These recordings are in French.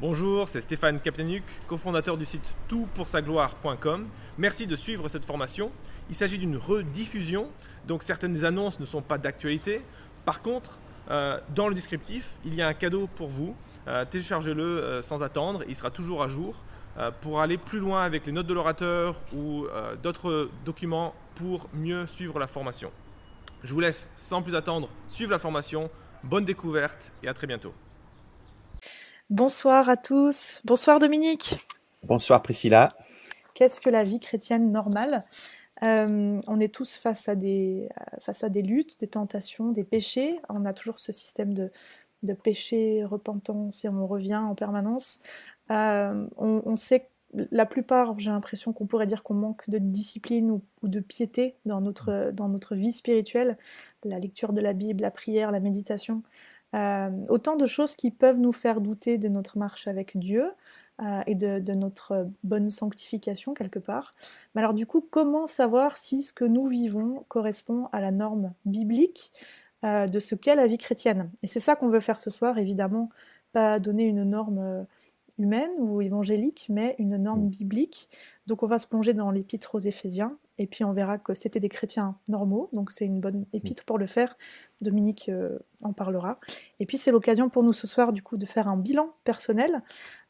Bonjour, c'est Stéphane Kaplanuk, cofondateur du site toutpoursagloire.com. Merci de suivre cette formation. Il s'agit d'une rediffusion, donc certaines annonces ne sont pas d'actualité. Par contre, euh, dans le descriptif, il y a un cadeau pour vous. Euh, téléchargez-le euh, sans attendre, il sera toujours à jour pour aller plus loin avec les notes de l'orateur ou d'autres documents pour mieux suivre la formation. Je vous laisse sans plus attendre suivre la formation. Bonne découverte et à très bientôt. Bonsoir à tous. Bonsoir Dominique. Bonsoir Priscilla. Qu'est-ce que la vie chrétienne normale? Euh, On est tous face à, des, face à des luttes, des tentations, des péchés. On a toujours ce système de, de péché, repentance et on revient en permanence. Euh, on, sait la plupart, j'ai l'impression qu'on pourrait dire qu'on manque de discipline ou, ou, de piété dans notre, dans notre vie spirituelle. La lecture de la Bible, la prière, la méditation. Euh, autant de choses qui peuvent nous faire douter de notre marche avec Dieu euh, et de, notre bonne sanctification quelque part. Mais alors du coup, comment savoir si ce que nous vivons correspond à la norme biblique euh, de ce qu'est la vie chrétienne? Et c'est ça qu'on veut faire ce soir, évidemment, pas donner une norme humaine ou évangélique, mais une norme mm. biblique. Donc on va se plonger dans l'épître aux Éphésiens, et puis on verra que c'était des chrétiens normaux, donc c'est une bonne épître pour le faire. Dominique euh, en parlera. Et puis c'est l'occasion pour nous ce soir du coup de faire un bilan personnel.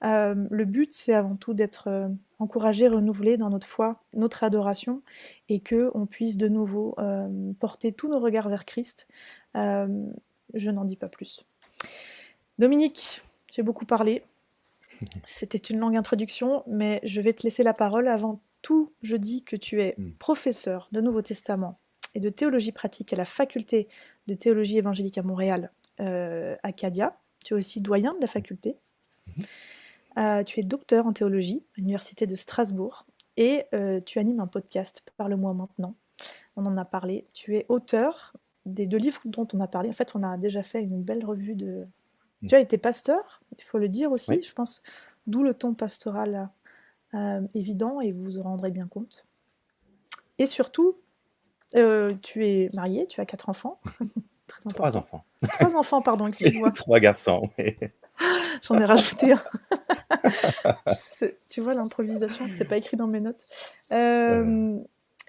Euh, le but c'est avant tout d'être euh, encouragé, renouvelé dans notre foi, notre adoration, et que on puisse de nouveau porter tous nos regards vers Christ. je n'en dis pas plus. Dominique, j'ai beaucoup parlé. C'était une longue introduction, mais je vais te laisser la parole. Avant tout, je dis que tu es hmm. professeur de Nouveau Testament et de théologie pratique à la faculté de théologie évangélique à Montréal, euh, Acadia. Tu es aussi doyen de la faculté. Mhm. Euh, tu es docteur en théologie à l'Université de Strasbourg et euh, tu animes un podcast, Parle-moi maintenant. On en a parlé. Tu es auteur des deux livres dont on a parlé. En fait, on a déjà fait une belle revue de, tu as été pasteur, il faut le dire aussi, je pense, d'où le ton pastoral euh, évident et vous vous en rendrez bien compte. Et surtout, euh, tu es marié, tu as quatre enfants. Trois enfants. Trois enfants, pardon, excuse-moi. Trois garçons. J'en ai rajouté un. tu vois, l'improvisation, c'était pas écrit dans mes notes. Euh,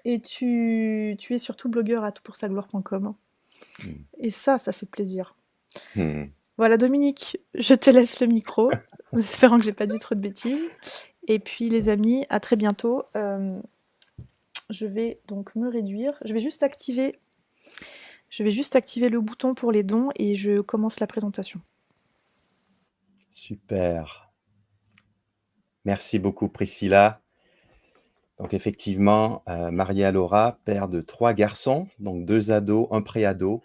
et tu, tu, es surtout blogueur à toutpoursagloire.com. Hmm. Et ça, ça fait plaisir. Hmm. Voilà, Dominique, je te laisse le micro, en espérant que j'ai pas dit trop de bêtises. Et puis, les amis, à très bientôt. Euh, je vais donc me réduire. Je vais juste activer. Je vais juste activer le bouton pour les dons et je commence la présentation. Super. Merci beaucoup, Priscilla. Donc, effectivement, euh, Maria Laura, père de trois garçons, donc deux ados, un préado,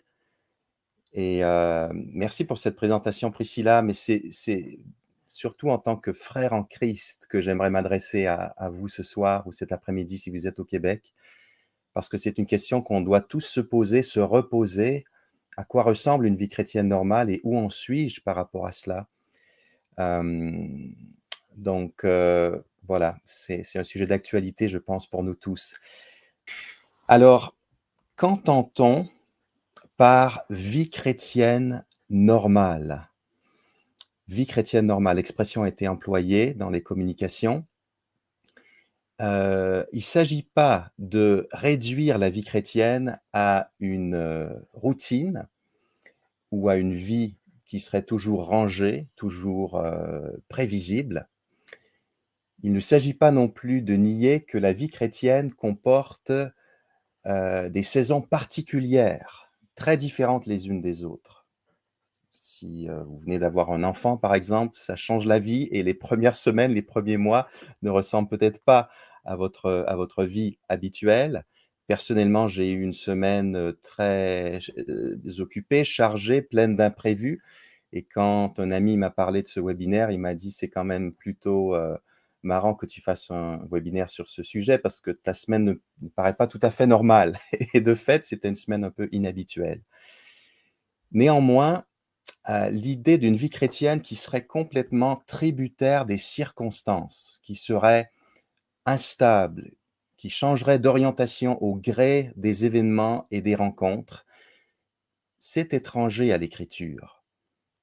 et merci pour cette présentation, Priscilla, mais c'est surtout en tant que frère en Christ que j'aimerais m'adresser à, vous ce soir ou cet après-midi si vous êtes au Québec, parce que c'est une question qu'on doit tous se poser, se reposer. À quoi ressemble une vie chrétienne normale et où en suis-je par rapport à cela? Donc voilà, c'est un sujet d'actualité, je pense, pour nous tous. Alors, qu'entend-on par vie chrétienne normale. Vie chrétienne normale, l'expression a été employée dans les communications. Euh, il ne s'agit pas de réduire la vie chrétienne à une euh, routine ou à une vie qui serait toujours rangée, toujours euh, prévisible. Il ne s'agit pas non plus de nier que la vie chrétienne comporte des saisons particulières très différentes les unes des autres. Si vous venez d'avoir un enfant, par exemple, ça change la vie et les premières semaines, les premiers mois ne ressemblent peut-être pas à votre, à votre vie habituelle. Personnellement, j'ai eu une semaine très occupée, chargée, pleine d'imprévus. Et quand un ami m'a parlé de ce webinaire, il m'a dit c'est quand même plutôt marrant que tu fasses un webinaire sur ce sujet parce que ta semaine ne, paraît pas tout à fait normale. Et de fait, c'était une semaine un peu inhabituelle. Néanmoins, euh, l'idée d'une vie chrétienne qui serait complètement tributaire des circonstances, qui serait instable, qui changerait d'orientation au gré des événements et des rencontres, c'est étranger à l'écriture.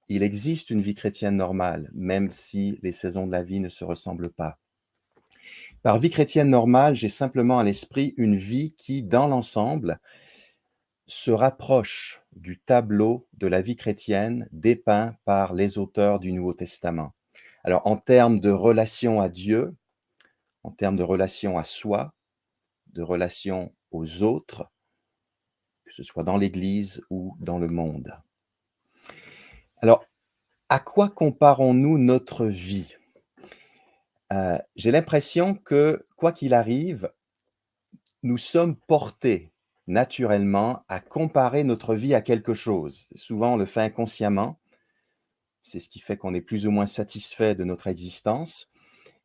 Il existe une vie chrétienne normale, même si les saisons de la vie ne se ressemblent pas. Par vie chrétienne normale, j'ai simplement à l'esprit une vie qui, dans l'ensemble, se rapproche du tableau de la vie chrétienne dépeint par les auteurs du Nouveau Testament. Alors, en termes de relation à Dieu, en termes de relation à soi, de relation aux autres, que ce soit dans l'Église ou dans le monde. Alors, à quoi comparons-nous notre vie? Euh, J'ai l'impression que, quoi qu'il arrive, nous sommes portés naturellement à comparer notre vie à quelque chose. Souvent, on le fait inconsciemment. C'est ce qui fait qu'on est plus ou moins satisfait de notre existence.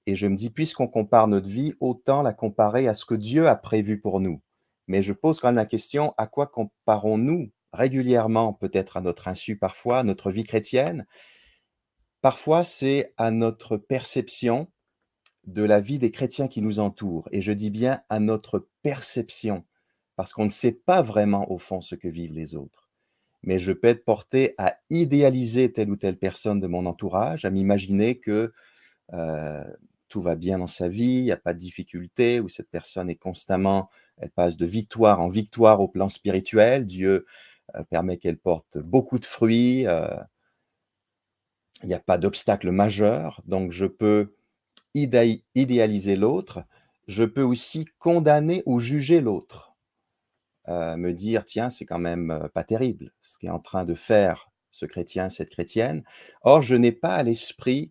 Et je me dis, puisqu'on compare notre vie, autant la comparer à ce que Dieu a prévu pour nous. Mais je pose quand même la question, à quoi comparons-nous régulièrement, peut-être à notre insu parfois, notre vie chrétienne Parfois, c'est à notre perception de la vie des chrétiens qui nous entourent. Et je dis bien à notre perception parce qu'on ne sait pas vraiment au fond ce que vivent les autres. Mais je peux être porté à idéaliser telle ou telle personne de mon entourage, à m'imaginer que euh, tout va bien dans sa vie, il n'y a pas de difficulté, ou cette personne est constamment, elle passe de victoire en victoire au plan spirituel. Dieu permet qu'elle porte beaucoup de fruits. Euh, il n'y a pas d'obstacle majeur. Donc, je peux idéaliser l'autre. Je peux aussi condamner ou juger l'autre me dire tiens, c'est quand même pas terrible ce qu'est en train de faire ce chrétien, cette chrétienne. Or, je n'ai pas à l'esprit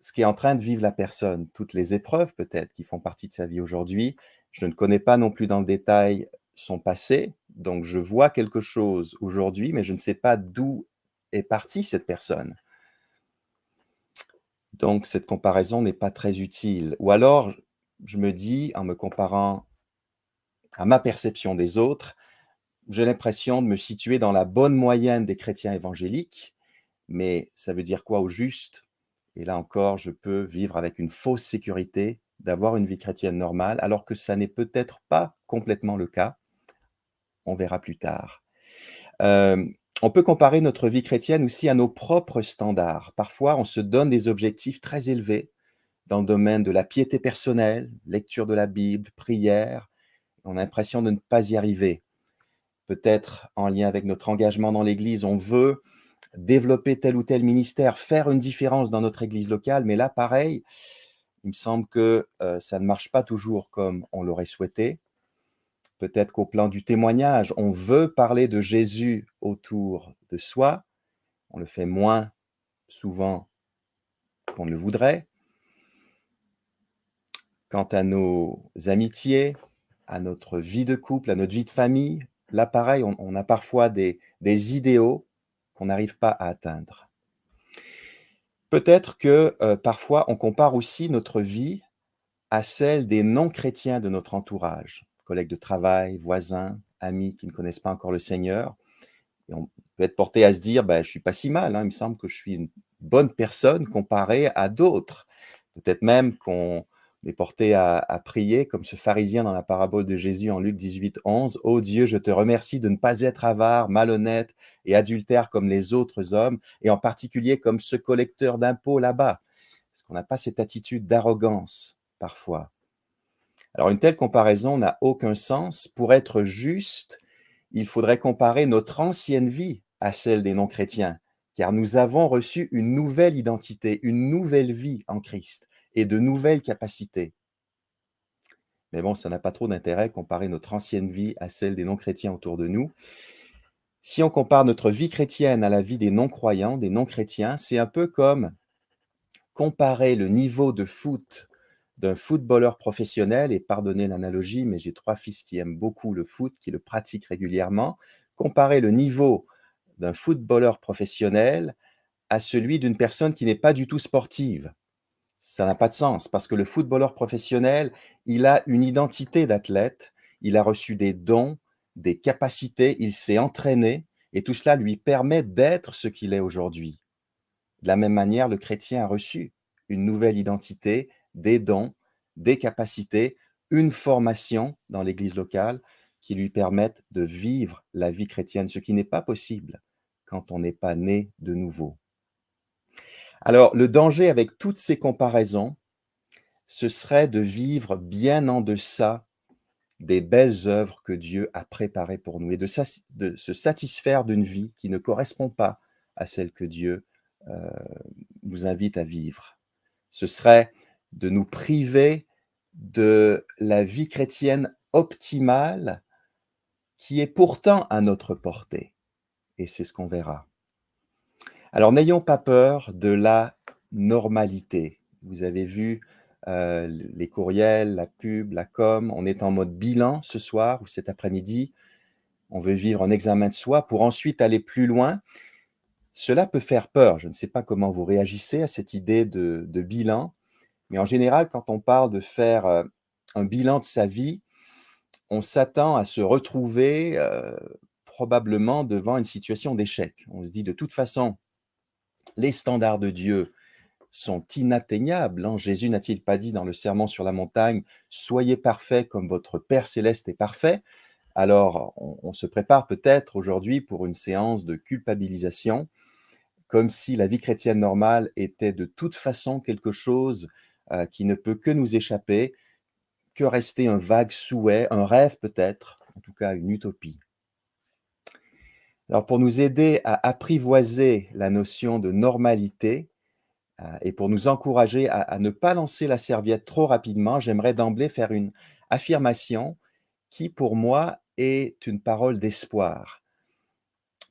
ce qui est en train de vivre la personne, toutes les épreuves peut-être qui font partie de sa vie aujourd'hui. Je ne connais pas non plus dans le détail son passé, donc je vois quelque chose aujourd'hui, mais je ne sais pas d'où est partie cette personne. Donc cette comparaison n'est pas très utile. Ou alors, je me dis, en me comparant à ma perception des autres, j'ai l'impression de me situer dans la bonne moyenne des chrétiens évangéliques, mais ça veut dire quoi au juste? Et là encore, je peux vivre avec une fausse sécurité d'avoir une vie chrétienne normale, alors que ça n'est peut-être pas complètement le cas. On verra plus tard. Euh, on peut comparer notre vie chrétienne aussi à nos propres standards. Parfois, on se donne des objectifs très élevés dans le domaine de la piété personnelle, lecture de la Bible, prière, on a l'impression de ne pas y arriver. Peut-être en lien avec notre engagement dans l'Église, on veut développer tel ou tel ministère, faire une différence dans notre Église locale, mais là, pareil, il me semble que euh, ça ne marche pas toujours comme on l'aurait souhaité. Peut-être qu'au plan du témoignage, on veut parler de Jésus autour de soi, on le fait moins souvent qu'on le voudrait. Quant à nos amitiés, à notre vie de couple, à notre vie de famille, là, pareil, on, a parfois des, idéaux qu'on n'arrive pas à atteindre. Peut-être que euh, parfois, on compare aussi notre vie à celle des non-chrétiens de notre entourage, collègues de travail, voisins, amis qui ne connaissent pas encore le Seigneur. On peut être porté à se dire, ben, je suis pas si mal, hein, il me semble que je suis une bonne personne comparée à d'autres. Peut-être même qu'on est porté à, prier comme ce pharisien dans la parabole de Jésus en Luc 18, 11. Ô Dieu, je te remercie de ne pas être avare, malhonnête et adultère comme les autres hommes, et en particulier comme ce collecteur d'impôts là-bas. Est-ce qu'on n'a pas cette attitude d'arrogance parfois? Alors une telle comparaison n'a aucun sens. Pour être juste, il faudrait comparer notre ancienne vie à celle des non-chrétiens, car nous avons reçu une nouvelle identité, une nouvelle vie en Christ et de nouvelles capacités. Mais bon, ça n'a pas trop d'intérêt comparer notre ancienne vie à celle des non-chrétiens autour de nous. Si on compare notre vie chrétienne à la vie des non-croyants, des non-chrétiens, c'est un peu comme comparer le niveau de foot d'un footballeur professionnel, et pardonnez l'analogie, mais j'ai trois fils qui aiment beaucoup le foot, qui le pratiquent régulièrement, comparer le niveau d'un footballeur professionnel à celui d'une personne qui n'est pas du tout sportive ça n'a pas de sens parce que le footballeur professionnel, il a une identité d'athlète, il a reçu des dons, des capacités, il s'est entraîné et tout cela lui permet d'être ce qu'il est aujourd'hui. De la même manière, le chrétien a reçu une nouvelle identité, des dons, des capacités, une formation dans l'église locale qui lui permettent de vivre la vie chrétienne, ce qui n'est pas possible quand on n'est pas né de nouveau. Alors, le danger avec toutes ces comparaisons, ce serait de vivre bien en deçà des belles œuvres que Dieu a préparées pour nous et de, se satisfaire d'une vie qui ne correspond pas à celle que Dieu euh, nous invite à vivre. Ce serait de nous priver de la vie chrétienne optimale qui est pourtant à notre portée. Et c'est ce qu'on verra. Alors n'ayons pas peur de la normalité. Vous avez vu euh, les courriels, la pub, la com. On est en mode bilan ce soir ou cet après-midi. On veut vivre un examen de soi pour ensuite aller plus loin. Cela peut faire peur. Je ne sais pas comment vous réagissez à cette idée de, bilan, mais en général, quand on parle de faire euh, un bilan de sa vie, on s'attend à se retrouver euh, probablement devant une situation d'échec. On se dit de toute façon, les standards de Dieu sont inatteignables. Hein. Jésus n'a-t-il pas dit dans le Sermon sur la montagne, Soyez parfaits comme votre Père céleste est parfait Alors, on, se prépare peut-être aujourd'hui pour une séance de culpabilisation, comme si la vie chrétienne normale était de toute façon quelque chose euh, qui ne peut que nous échapper, que rester un vague souhait, un rêve peut-être, en tout cas une utopie. Alors pour nous aider à apprivoiser la notion de normalité, euh, et pour nous encourager à, ne pas lancer la serviette trop rapidement, j'aimerais d'emblée faire une affirmation qui, pour moi, est une parole d'espoir.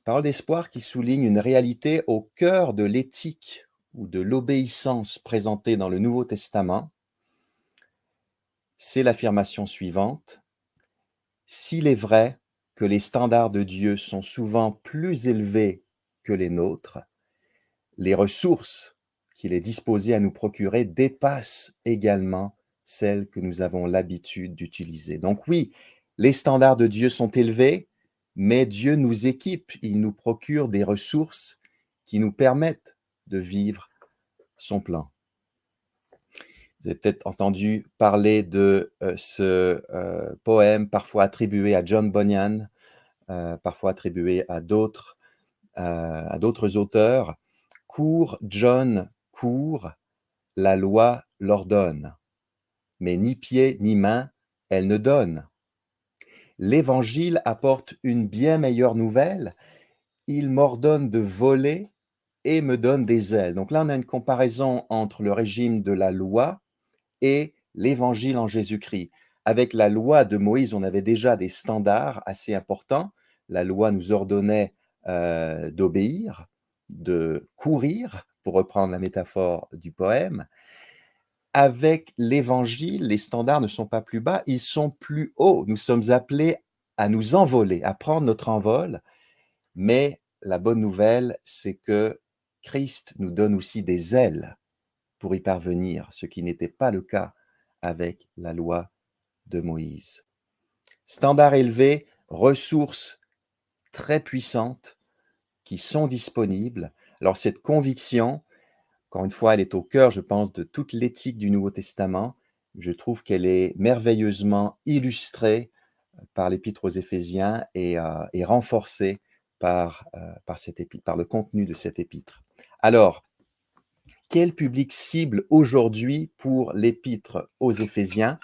Parole d'espoir qui souligne une réalité au cœur de l'éthique ou de l'obéissance présentée dans le Nouveau Testament. C'est l'affirmation suivante. S'il est vrai que les standards de Dieu sont souvent plus élevés que les nôtres, les ressources qu'il est disposé à nous procurer dépasse également celles que nous avons l'habitude d'utiliser. Donc oui, les standards de Dieu sont élevés, mais Dieu nous équipe, il nous procure des ressources qui nous permettent de vivre son plan. Vous avez peut-être entendu parler de euh, ce euh, poème parfois attribué à John Bunyan, euh, parfois attribué à d'autres à d'autres auteurs. Cours John court, la loi l'ordonne, mais ni pied ni main elle ne donne. L'Évangile apporte une bien meilleure nouvelle, il m'ordonne de voler et me donne des ailes. Donc là, on a une comparaison entre le régime de la loi et l'Évangile en Jésus-Christ. Avec la loi de Moïse, on avait déjà des standards assez importants. La loi nous ordonnait euh, d'obéir, de courir, pour reprendre la métaphore du poème, avec l'évangile, les standards ne sont pas plus bas, ils sont plus hauts. Nous sommes appelés à nous envoler, à prendre notre envol, mais la bonne nouvelle, c'est que Christ nous donne aussi des ailes pour y parvenir, ce qui n'était pas le cas avec la loi de Moïse. Standards élevés, ressources très puissantes qui sont disponibles, alors cette conviction, encore une fois, elle est au cœur, je pense, de toute l'éthique du Nouveau Testament. Je trouve qu'elle est merveilleusement illustrée par l'épître aux Éphésiens et, euh, renforcée par, euh, par le contenu de cette épître. Alors, quel public cible aujourd'hui pour l'épître aux Éphésiens?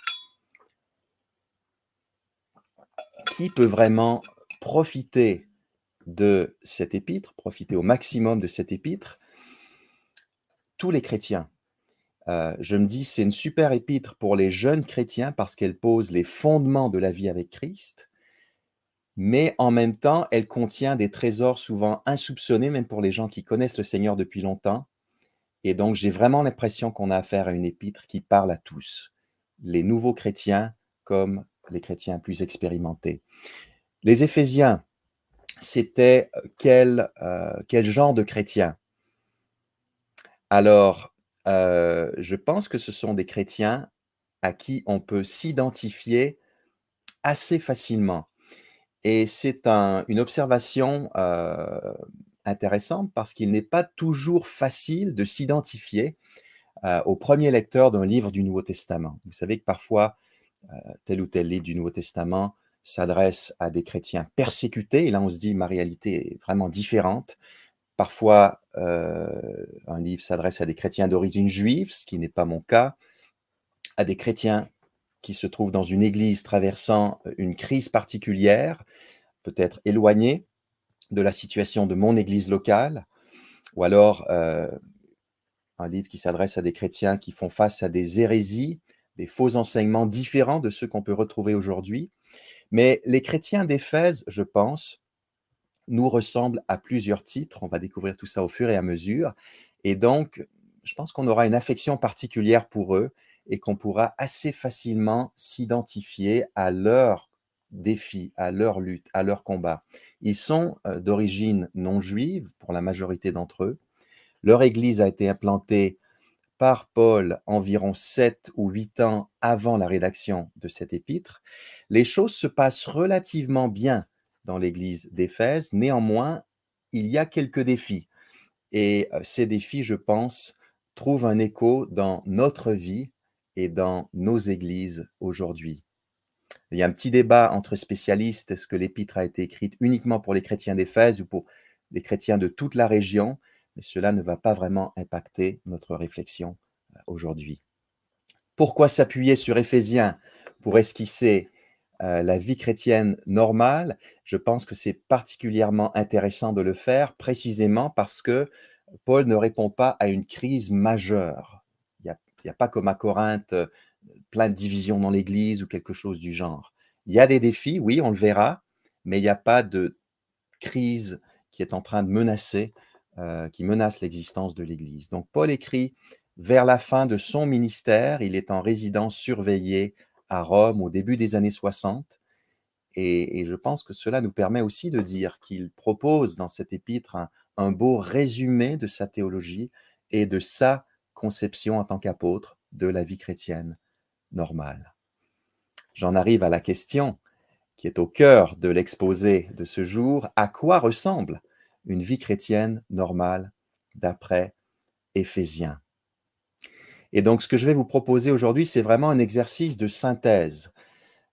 Qui peut vraiment profiter de cet épître, profiter au maximum de cet épître, tous les chrétiens. Euh, je me dis, c'est une super épître pour les jeunes chrétiens parce qu'elle pose les fondements de la vie avec Christ, mais en même temps, elle contient des trésors souvent insoupçonnés, même pour les gens qui connaissent le Seigneur depuis longtemps. Et donc, j'ai vraiment l'impression qu'on a affaire à une épître qui parle à tous, les nouveaux chrétiens comme les chrétiens plus expérimentés. Les Éphésiens, c'était quel, quel genre de chrétien Alors, je pense que ce sont des chrétiens à qui on peut s'identifier assez facilement. Et c'est une observation intéressante parce qu'il n'est pas toujours facile de s'identifier au premier lecteur d'un livre du Nouveau Testament. Vous savez que parfois, tel ou tel livre du Nouveau Testament s'adresse à des chrétiens persécutés. Et là, on se dit, ma réalité est vraiment différente. Parfois, un livre s'adresse à des chrétiens d'origine juive, ce qui n'est pas mon cas, à des chrétiens qui se trouvent dans une église traversant une crise particulière, peut-être éloignée de la situation de mon église locale, ou alors un livre qui s'adresse à des chrétiens qui font face à des hérésies, des faux enseignements différents de ceux qu'on peut retrouver aujourd'hui. Mais les chrétiens d'Éphèse, je pense, nous ressemblent à plusieurs titres. On va découvrir tout ça au fur et à mesure. Et donc, je pense qu'on aura une affection particulière pour eux et qu'on pourra assez facilement s'identifier à leurs défis, à leur lutte, à leur combat. Ils sont euh, d'origine non juive pour la majorité d'entre eux. Leur église a été implantée par Paul environ sept ou huit ans avant la rédaction de cet épître. Les choses se passent relativement bien dans l'église d'Éphèse. Néanmoins, il y a quelques défis. Et euh, ces défis, je pense, trouvent un écho dans notre vie et dans nos églises aujourd'hui. Il y a un petit débat entre spécialistes. Est-ce que l'épître a été écrite uniquement pour les chrétiens d'Éphèse ou pour les chrétiens de toute la région? Mais cela ne va pas vraiment impacter notre réflexion euh, aujourd'hui. Pourquoi s'appuyer sur Éphésiens pour esquisser euh, la vie chrétienne normale? Je pense que c'est particulièrement intéressant de le faire précisément parce que Paul ne répond pas à une crise majeure il n'y a pas comme à Corinthe euh, plein de divisions dans l'Église ou quelque chose du genre. Il y a des défis, oui, on le verra, mais il n'y a pas de crise qui est en train de menacer, euh, qui menace l'existence de l'Église. Donc Paul écrit vers la fin de son ministère, il est en résidence surveillée à Rome au début des années 60. Et, je pense que cela nous permet aussi de dire qu'il propose dans cet épître un beau résumé de sa théologie et de sa conception en tant qu'apôtre de la vie chrétienne normale. J'en arrive à la question qui est au cœur de l'exposé de ce jour. À quoi ressemble une vie chrétienne normale d'après Éphésiens? Et donc ce que je vais vous proposer aujourd'hui, c'est vraiment un exercice de synthèse.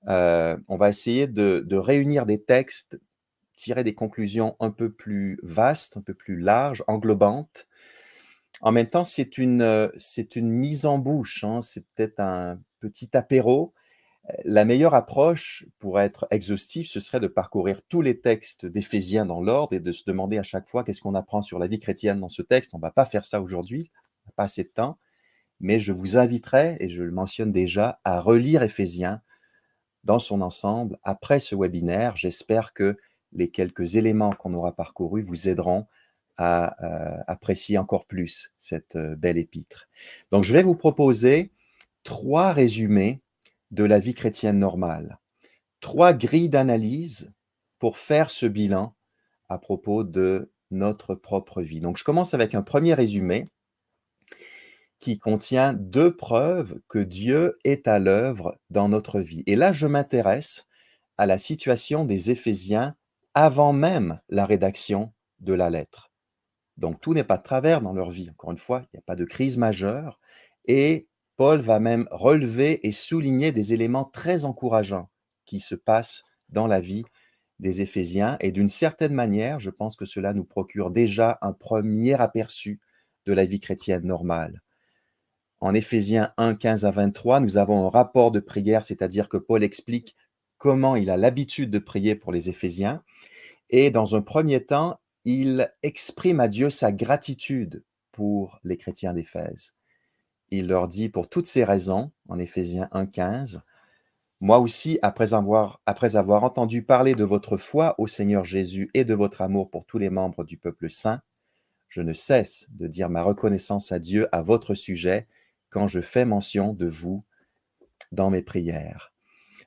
Euh, on va essayer de, de réunir des textes, tirer des conclusions un peu plus vastes, un peu plus larges, englobantes, en même temps, c'est une, euh, c'est une mise en bouche, hein, c'est peut-être un petit apéro. Euh, la meilleure approche pour être exhaustif, ce serait de parcourir tous les textes d'Éphésiens dans l'ordre et de se demander à chaque fois qu'est-ce qu'on apprend sur la vie chrétienne dans ce texte. On ne va pas faire ça aujourd'hui, on n'a pas assez de temps, mais je vous inviterai, et je le mentionne déjà, à relire Éphésiens dans son ensemble après ce webinaire. J'espère que les quelques éléments qu'on aura parcourus vous aideront à euh, apprécier encore plus cette euh, belle épître. Donc, je vais vous proposer trois résumés de la vie chrétienne normale, trois grilles d'analyse pour faire ce bilan à propos de notre propre vie. Donc, je commence avec un premier résumé qui contient deux preuves que Dieu est à l'œuvre dans notre vie. Et là, je m'intéresse à la situation des Éphésiens avant même la rédaction de la lettre. Donc tout n'est pas de travers dans leur vie. Encore une fois, il n'y a pas de crise majeure. Et Paul va même relever et souligner des éléments très encourageants qui se passent dans la vie des Éphésiens. Et d'une certaine manière, je pense que cela nous procure déjà un premier aperçu de la vie chrétienne normale. En Éphésiens 1, 15 à 23, nous avons un rapport de prière, c'est-à-dire que Paul explique comment il a l'habitude de prier pour les Éphésiens. Et dans un premier temps, il exprime à Dieu sa gratitude pour les chrétiens d'Éphèse. Il leur dit, pour toutes ces raisons, en Éphésiens 1.15, moi aussi, après avoir, entendu parler de votre foi au Seigneur Jésus et de votre amour pour tous les membres du peuple saint, je ne cesse de dire ma reconnaissance à Dieu à votre sujet quand je fais mention de vous dans mes prières.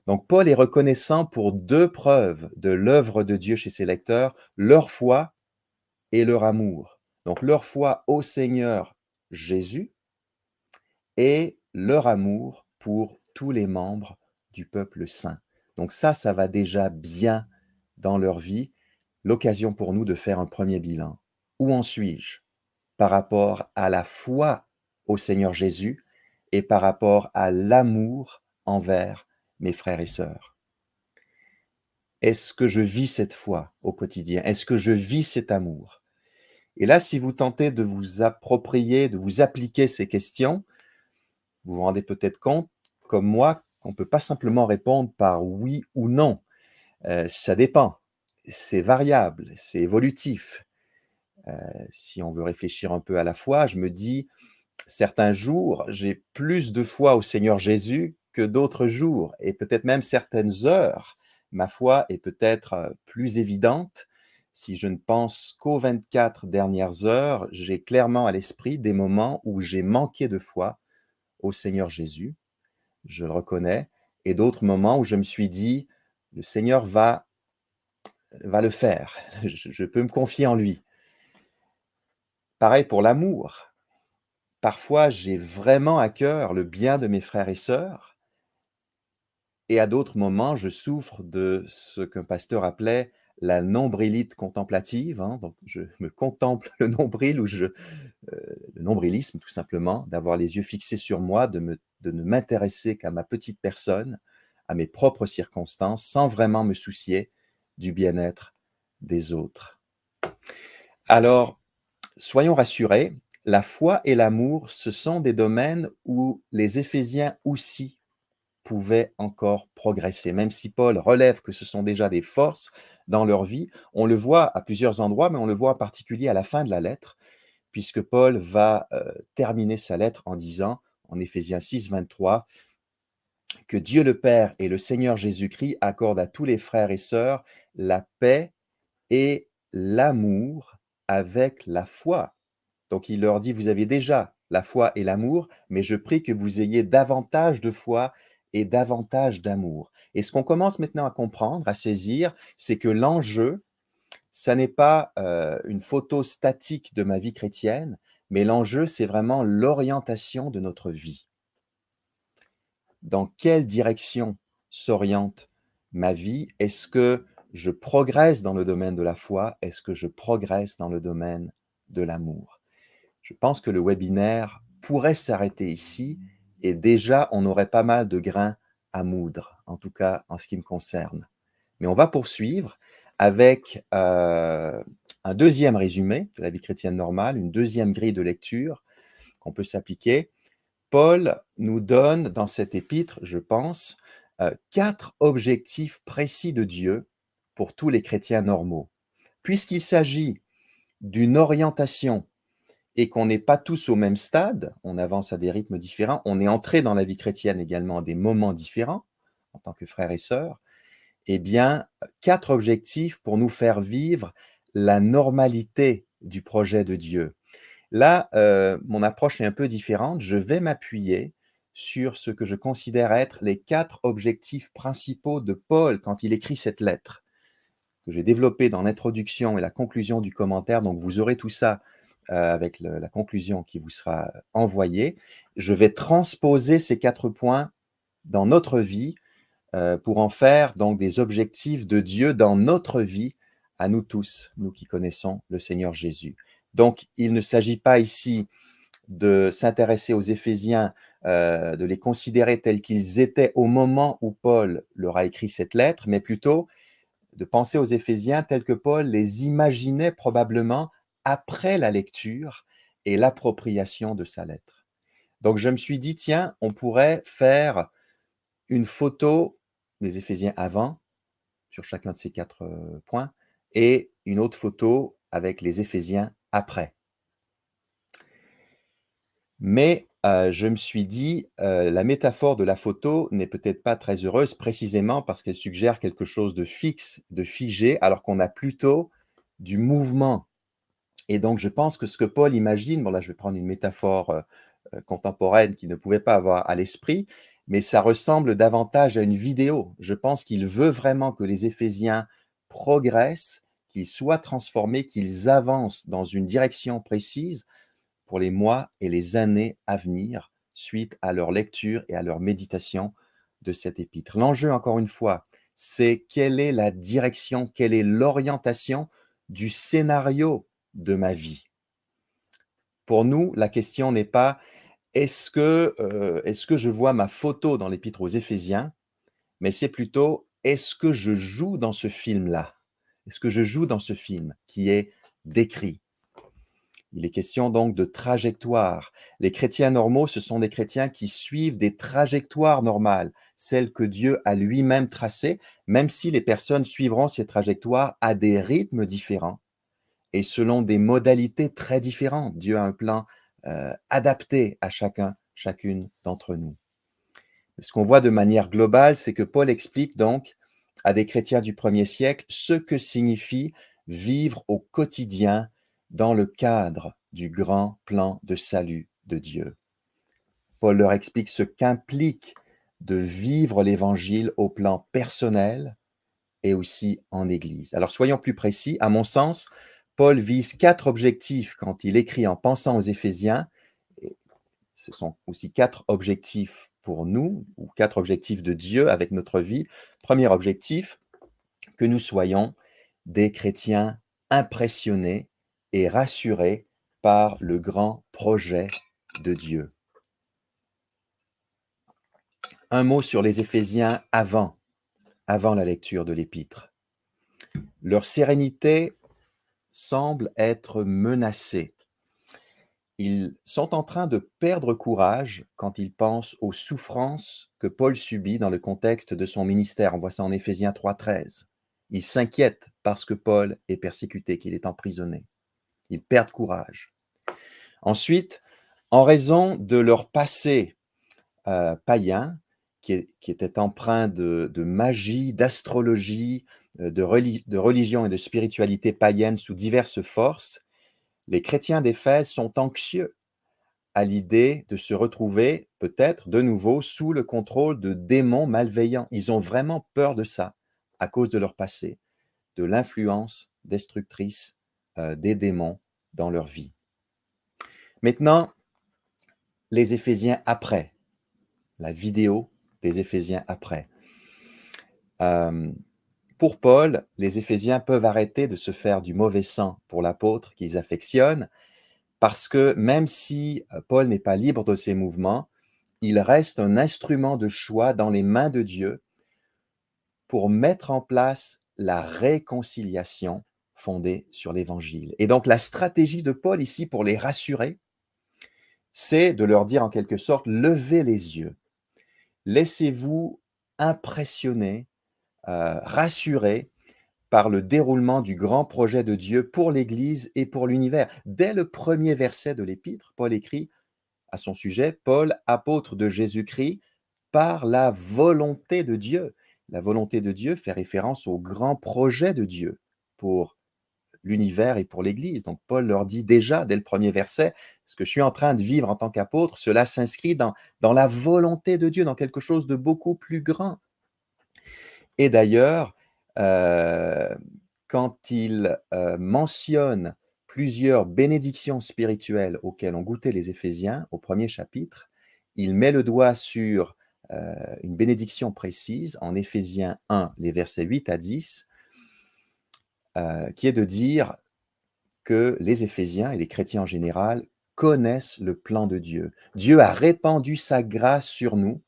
Donc Paul est reconnaissant pour deux preuves de l'œuvre de Dieu chez ses lecteurs, leur foi et leur amour. Donc leur foi au Seigneur Jésus et leur amour pour tous les membres du peuple saint. Donc ça, ça va déjà bien dans leur vie. L'occasion pour nous de faire un premier bilan. Où en suis-je par rapport à la foi au Seigneur Jésus et par rapport à l'amour envers mes frères et sœurs? Est-ce que je vis cette foi au quotidien? Est-ce que je vis cet amour? Et là, si vous tentez de vous approprier, de vous appliquer ces questions, vous vous rendez peut-être compte, comme moi, qu'on ne peut pas simplement répondre par oui ou non. Euh, ça dépend, c'est variable, c'est évolutif. Euh, si on veut réfléchir un peu à la foi, je me dis, certains jours, j'ai plus de foi au Seigneur Jésus que d'autres jours, et peut-être même certaines heures, ma foi est peut-être euh, plus évidente. Si je ne pense qu'aux 24 dernières heures, j'ai clairement à l'esprit des moments où j'ai manqué de foi au Seigneur Jésus, je le reconnais, et d'autres moments où je me suis dit, le Seigneur va, va le faire, je peux me confier en lui. Pareil pour l'amour. Parfois, j'ai vraiment à cœur le bien de mes frères et sœurs, et à d'autres moments, je souffre de ce qu'un pasteur appelait la nombrilite contemplative. Hein. donc, je me contemple le nombril ou je, euh, le nombrilisme, tout simplement, d'avoir les yeux fixés sur moi, de, me, de ne m'intéresser qu'à ma petite personne, à mes propres circonstances, sans vraiment me soucier du bien-être des autres. Alors, soyons rassurés, la foi et l'amour, ce sont des domaines où les Éphésiens aussi pouvaient encore progresser. Même si Paul relève que ce sont déjà des forces dans leur vie, on le voit à plusieurs endroits, mais on le voit en particulier à la fin de la lettre, puisque Paul va euh, terminer sa lettre en disant, en Éphésiens 6, 23, que Dieu le Père et le Seigneur Jésus-Christ accordent à tous les frères et sœurs la paix et l'amour avec la foi. Donc il leur dit, vous avez déjà la foi et l'amour, mais je prie que vous ayez davantage de foi et davantage d'amour. Et ce qu'on commence maintenant à comprendre, à saisir, c'est que l'enjeu, ça n'est pas euh, une photo statique de ma vie chrétienne, mais l'enjeu, c'est vraiment l'orientation de notre vie. Dans quelle direction s'oriente ma vie? Est-ce que je progresse dans le domaine de la foi? Est-ce que je progresse dans le domaine de l'amour? Je pense que le webinaire pourrait s'arrêter ici et déjà on aurait pas mal de grains à moudre, en tout cas en ce qui me concerne. Mais on va poursuivre avec euh, un deuxième résumé de la vie chrétienne normale, une deuxième grille de lecture qu'on peut s'appliquer. Paul nous donne dans cet épître, je pense, euh, quatre objectifs précis de Dieu pour tous les chrétiens normaux. Puisqu'il s'agit d'une orientation et qu'on n'est pas tous au même stade, on avance à des rythmes différents, on est entré dans la vie chrétienne également à des moments différents en tant que frères et sœurs, eh bien, quatre objectifs pour nous faire vivre la normalité du projet de Dieu. Là, euh, mon approche est un peu différente. Je vais m'appuyer sur ce que je considère être les quatre objectifs principaux de Paul quand il écrit cette lettre, que j'ai développé dans l'introduction et la conclusion du commentaire. Donc, vous aurez tout ça euh, avec la conclusion qui vous sera envoyée. Je vais transposer ces quatre points dans notre vie euh, pour en faire donc des objectifs de Dieu dans notre vie à nous tous, nous qui connaissons le Seigneur Jésus. Donc, il ne s'agit pas ici de s'intéresser aux Éphésiens, euh, de les considérer tels qu'ils étaient au moment où Paul leur a écrit cette lettre, mais plutôt de penser aux Éphésiens tels que Paul les imaginait probablement après la lecture et l'appropriation de sa lettre. Donc je me suis dit, tiens, on pourrait faire une photo des Éphésiens avant, sur chacun de ces quatre points, et une autre photo avec les Éphésiens après. Mais je me suis dit, la métaphore de la photo n'est peut-être pas très heureuse précisément parce qu'elle suggère quelque chose de fixe, de figé, alors qu'on a plutôt du mouvement et donc, je pense que ce que Paul imagine, bon là, je vais prendre une métaphore euh, euh, contemporaine qu'il ne pouvait pas avoir à l'esprit, mais ça ressemble davantage à une vidéo. Je pense qu'il veut vraiment que les Éphésiens progressent, qu'ils soient transformés, qu'ils avancent dans une direction précise pour les mois et les années à venir suite à leur lecture et à leur méditation de cet épître. L'enjeu, encore une fois, c'est quelle est la direction, quelle est l'orientation du scénario de ma vie. Pour nous, la question n'est pas est-ce que, euh, que je vois ma photo dans l'épître aux Éphésiens, mais c'est plutôt est-ce que je joue dans ce film-là? Est-ce que je joue dans ce film qui est décrit? Il est question donc de trajectoire. Les chrétiens normaux, ce sont des chrétiens qui suivent des trajectoires normales, celles que Dieu a lui-même tracées, même si les personnes suivront ces trajectoires à des rythmes différents et selon des modalités très différentes. Dieu a un plan euh, adapté à chacun, chacune d'entre nous. Ce qu'on voit de manière globale, c'est que Paul explique donc à des chrétiens du premier siècle ce que signifie vivre au quotidien dans le cadre du grand plan de salut de Dieu. Paul leur explique ce qu'implique de vivre l'Évangile au plan personnel et aussi en Église. Alors soyons plus précis, à mon sens, Paul vise quatre objectifs quand il écrit en pensant aux Éphésiens. Ce sont aussi quatre objectifs pour nous, ou quatre objectifs de Dieu avec notre vie. Premier objectif, que nous soyons des chrétiens impressionnés et rassurés par le grand projet de Dieu. Un mot sur les Éphésiens avant, avant la lecture de l'épître. Leur sérénité semble être menacée. Ils sont en train de perdre courage quand ils pensent aux souffrances que Paul subit dans le contexte de son ministère. On voit ça en Éphésiens 3.13. Ils s'inquiètent parce que Paul est persécuté, qu'il est emprisonné. Ils perdent courage. Ensuite, en raison de leur passé euh, païen, qui, était empreint de, magie, d'astrologie, euh, de, religion et de spiritualité païenne sous diverses forces, les chrétiens d'Éphèse sont anxieux à l'idée de se retrouver peut-être de nouveau sous le contrôle de démons malveillants. Ils ont vraiment peur de ça à cause de leur passé, de l'influence destructrice euh, des démons dans leur vie. Maintenant, les Éphésiens après, la vidéo des Éphésiens après. Euh, pour Paul, les Éphésiens peuvent arrêter de se faire du mauvais sang pour l'apôtre qu'ils affectionnent, parce que même si euh, Paul n'est pas libre de ses mouvements, il reste un instrument de choix dans les mains de Dieu pour mettre en place la réconciliation fondée sur l'Évangile. Et donc la stratégie de Paul ici pour les rassurer, c'est de leur dire en quelque sorte, levez les yeux, laissez-vous impressionner, euh, rassurer par le déroulement du grand projet de Dieu pour l'Église et pour l'univers. Dès le premier verset de l'épître, Paul écrit à son sujet, Paul, apôtre de Jésus-Christ, par la volonté de Dieu. La volonté de Dieu fait référence au grand projet de Dieu pour l'univers et pour l'Église. Donc Paul leur dit déjà dès le premier verset, ce que je suis en train de vivre en tant qu'apôtre, cela s'inscrit dans la volonté de Dieu, dans quelque chose de beaucoup plus grand. Et d'ailleurs, euh, quand il euh, mentionne plusieurs bénédictions spirituelles auxquelles ont goûté les Éphésiens au premier chapitre, il met le doigt sur euh, une bénédiction précise en Éphésiens 1, les versets 8 à 10, euh, qui est de dire que les Éphésiens et les chrétiens en général connaissent le plan de Dieu. Dieu a répandu sa grâce sur nous,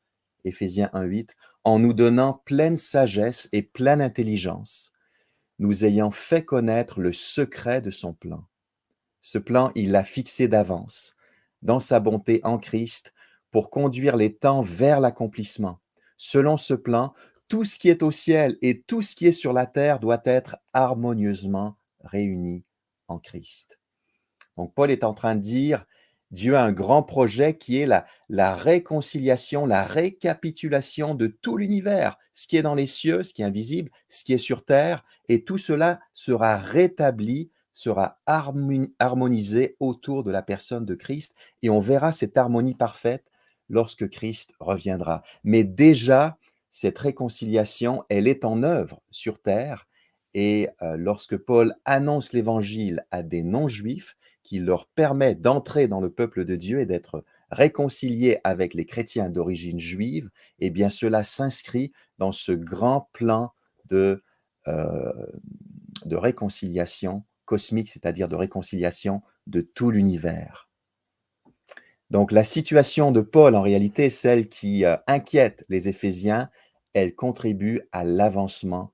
Éphésiens 1.8, en nous donnant pleine sagesse et pleine intelligence, nous ayant fait connaître le secret de son plan. Ce plan, il l'a fixé d'avance, dans sa bonté en Christ, pour conduire les temps vers l'accomplissement. Selon ce plan, tout ce qui est au ciel et tout ce qui est sur la terre doit être harmonieusement réuni en Christ. Donc Paul est en train de dire, Dieu a un grand projet qui est la, réconciliation, la récapitulation de tout l'univers, ce qui est dans les cieux, ce qui est invisible, ce qui est sur terre, et tout cela sera rétabli, sera harmonisé autour de la personne de Christ, et on verra cette harmonie parfaite lorsque Christ reviendra. Mais déjà, cette réconciliation, elle est en œuvre sur terre. Et euh, lorsque Paul annonce l'évangile à des non-juifs, qui leur permet d'entrer dans le peuple de Dieu et d'être réconciliés avec les chrétiens d'origine juive, eh bien cela s'inscrit dans ce grand plan de, euh, de réconciliation cosmique, c'est-à-dire de réconciliation de tout l'univers. Donc la situation de Paul, en réalité, celle qui euh, inquiète les Éphésiens, elle contribue à l'avancement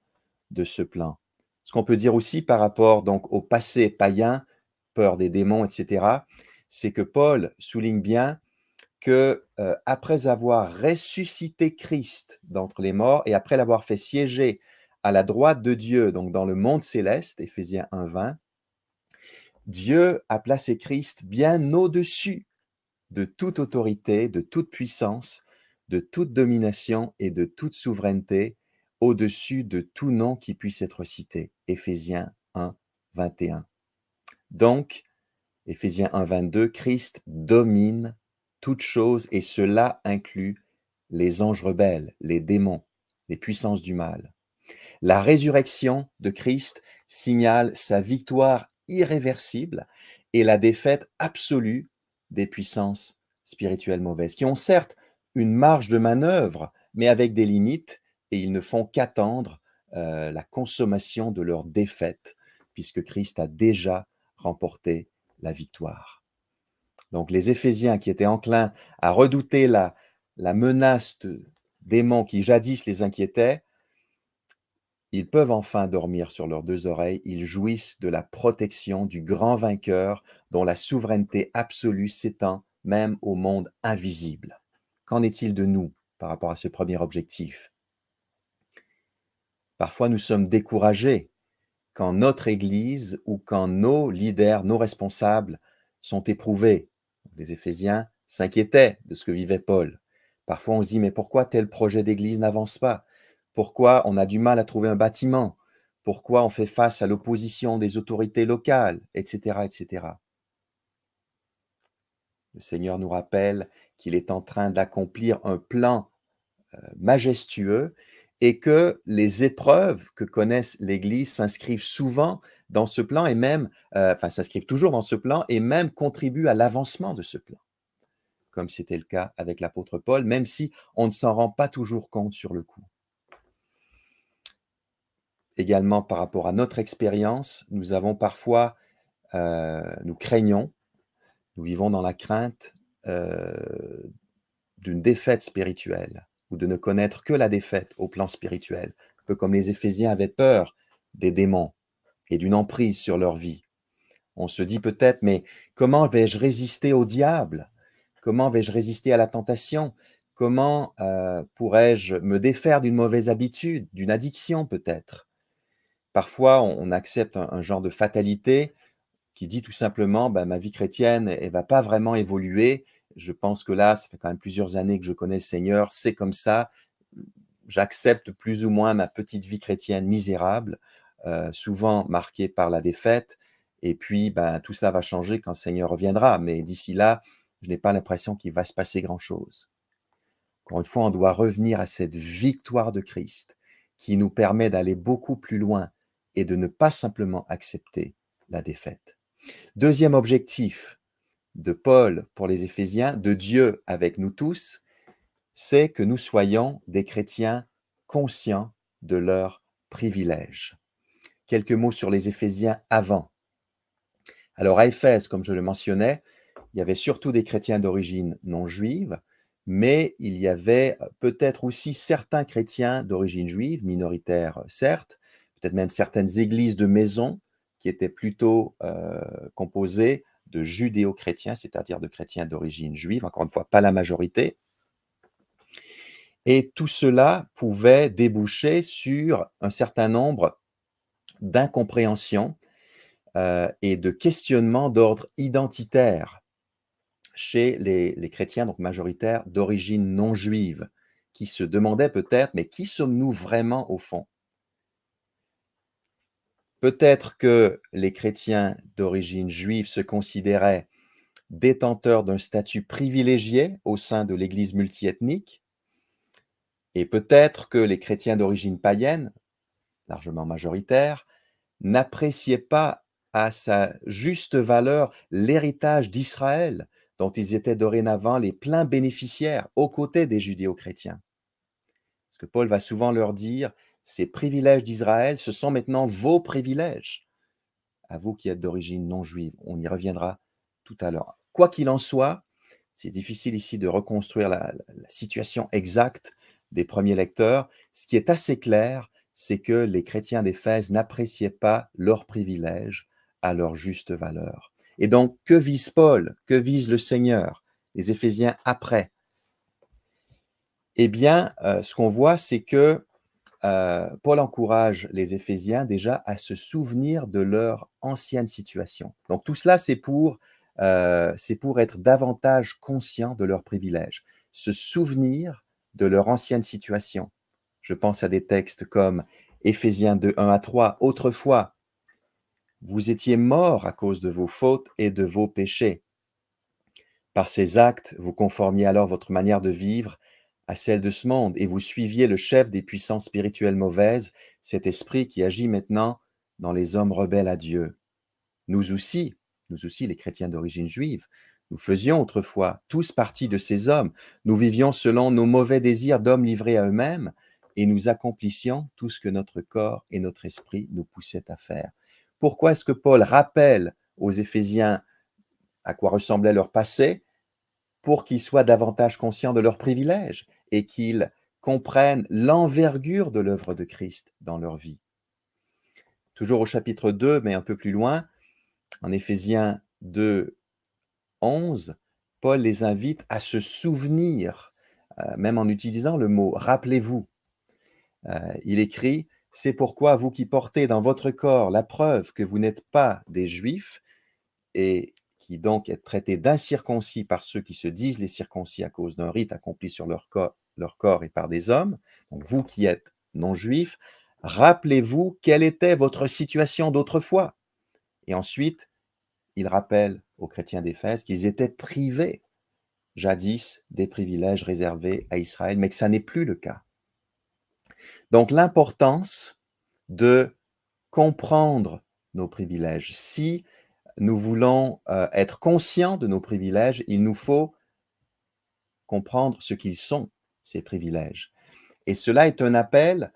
de ce plan. Ce qu'on peut dire aussi par rapport donc au passé païen, peur des démons, etc., c'est que Paul souligne bien que euh, après avoir ressuscité Christ d'entre les morts et après l'avoir fait siéger à la droite de Dieu, donc dans le monde céleste, Éphésiens 1.20, Dieu a placé Christ bien au-dessus de toute autorité, de toute puissance, de toute domination et de toute souveraineté, au-dessus de tout nom qui puisse être cité. Éphésiens 1, 21. Donc, Éphésiens 1, 22, Christ domine toute chose et cela inclut les anges rebelles, les démons, les puissances du mal. La résurrection de Christ signale sa victoire irréversible et la défaite absolue des puissances spirituelles mauvaises, qui ont certes une marge de manœuvre, mais avec des limites, et ils ne font qu'attendre euh, la consommation de leur défaite, puisque Christ a déjà remporté la victoire. Donc les Éphésiens qui étaient enclins à redouter la, la menace de démons qui jadis les inquiétaient, ils peuvent enfin dormir sur leurs deux oreilles, ils jouissent de la protection du grand vainqueur dont la souveraineté absolue s'étend même au monde invisible. Qu'en est-il de nous par rapport à ce premier objectif? Parfois nous sommes découragés quand notre Église ou quand nos leaders, nos responsables sont éprouvés. Les Éphésiens s'inquiétaient de ce que vivait Paul. Parfois on se dit mais pourquoi tel projet d'Église n'avance pas? Pourquoi on a du mal à trouver un bâtiment, pourquoi on fait face à l'opposition des autorités locales, etc., etc. Le Seigneur nous rappelle qu'il est en train d'accomplir un plan euh, majestueux et que les épreuves que connaissent l'Église s'inscrivent souvent dans ce plan et même, euh, enfin s'inscrivent toujours dans ce plan et même contribuent à l'avancement de ce plan, comme c'était le cas avec l'apôtre Paul, même si on ne s'en rend pas toujours compte sur le coup. Également par rapport à notre expérience, nous avons parfois, euh, nous craignons, nous vivons dans la crainte euh, d'une défaite spirituelle ou de ne connaître que la défaite au plan spirituel, un peu comme les Éphésiens avaient peur des démons et d'une emprise sur leur vie. On se dit peut-être, mais comment vais-je résister au diable? Comment vais-je résister à la tentation? Comment euh, pourrais-je me défaire d'une mauvaise habitude, d'une addiction peut-être? Parfois, on, accepte un, genre de fatalité qui dit tout simplement, bah, ma vie chrétienne, elle va pas vraiment évoluer. Je pense que là, ça fait quand même plusieurs années que je connais le Seigneur, c'est comme ça. J'accepte plus ou moins ma petite vie chrétienne misérable, euh, souvent marquée par la défaite. Et puis, ben, tout ça va changer quand le Seigneur reviendra. Mais d'ici là, je n'ai pas l'impression qu'il va se passer grand-chose. Encore une fois, on doit revenir à cette victoire de Christ qui nous permet d'aller beaucoup plus loin et de ne pas simplement accepter la défaite. Deuxième objectif de Paul pour les Éphésiens, de Dieu avec nous tous, c'est que nous soyons des chrétiens conscients de leurs privilèges. Quelques mots sur les Éphésiens avant. Alors à Éphèse, comme je le mentionnais, il y avait surtout des chrétiens d'origine non juive, mais il y avait peut-être aussi certains chrétiens d'origine juive, minoritaires certes, peut-être même certaines églises de maison qui étaient plutôt euh, composées de judéo-chrétiens, c'est-à-dire de chrétiens d'origine juive, encore une fois, pas la majorité. Et tout cela pouvait déboucher sur un certain nombre d'incompréhensions euh, et de questionnements d'ordre identitaire chez les, les, chrétiens donc majoritaires d'origine non juive, qui se demandaient peut-être, mais qui sommes-nous vraiment au fond? Peut-être que les chrétiens d'origine juive se considéraient détenteurs d'un statut privilégié au sein de l'Église multiethnique, et peut-être que les chrétiens d'origine païenne, largement majoritaires, n'appréciaient pas à sa juste valeur l'héritage d'Israël dont ils étaient dorénavant les pleins bénéficiaires aux côtés des judéo-chrétiens. Parce que Paul va souvent leur dire, ces privilèges d'Israël, ce sont maintenant vos privilèges, à vous qui êtes d'origine non juive. On y reviendra tout à l'heure. Quoi qu'il en soit, c'est difficile ici de reconstruire la, situation exacte des premiers lecteurs. Ce qui est assez clair, c'est que les chrétiens d'Éphèse n'appréciaient pas leurs privilèges à leur juste valeur. Et donc, que vise Paul? Que vise le Seigneur? Les Éphésiens après? Eh bien, euh, ce qu'on voit, c'est que euh, Paul encourage les Éphésiens déjà à se souvenir de leur ancienne situation. Donc tout cela, c'est pour, euh, pour être davantage conscient de leurs privilèges, se souvenir de leur ancienne situation. Je pense à des textes comme Éphésiens 2, 1 à 3. Autrefois, vous étiez morts à cause de vos fautes et de vos péchés. Par ces actes, vous conformiez alors votre manière de vivre à celle de ce monde et vous suiviez le chef des puissances spirituelles mauvaises, cet esprit qui agit maintenant dans les hommes rebelles à Dieu. Nous aussi, nous aussi les chrétiens d'origine juive, nous faisions autrefois tous partie de ces hommes, nous vivions selon nos mauvais désirs d'hommes livrés à eux-mêmes, et nous accomplissions tout ce que notre corps et notre esprit nous poussaient à faire. Pourquoi est-ce que Paul rappelle aux Éphésiens à quoi ressemblait leur passé pour qu'ils soient davantage conscients de leurs privilèges? Et qu'ils comprennent l'envergure de l'œuvre de Christ dans leur vie. Toujours au chapitre 2, mais un peu plus loin, en Éphésiens 2, 11, Paul les invite à se souvenir, euh, même en utilisant le mot rappelez-vous. Euh, il écrit C'est pourquoi vous qui portez dans votre corps la preuve que vous n'êtes pas des Juifs et qui donc êtes traités d'incirconcis par ceux qui se disent les circoncis à cause d'un rite accompli sur leur corps, leur corps et par des hommes, donc vous qui êtes non-juifs, rappelez-vous quelle était votre situation d'autrefois. Et ensuite, il rappelle aux chrétiens d'Éphèse qu'ils étaient privés jadis des privilèges réservés à Israël, mais que ça n'est plus le cas. Donc l'importance de comprendre nos privilèges. Si nous voulons euh, être conscients de nos privilèges, il nous faut comprendre ce qu'ils sont ces privilèges. Et cela est un appel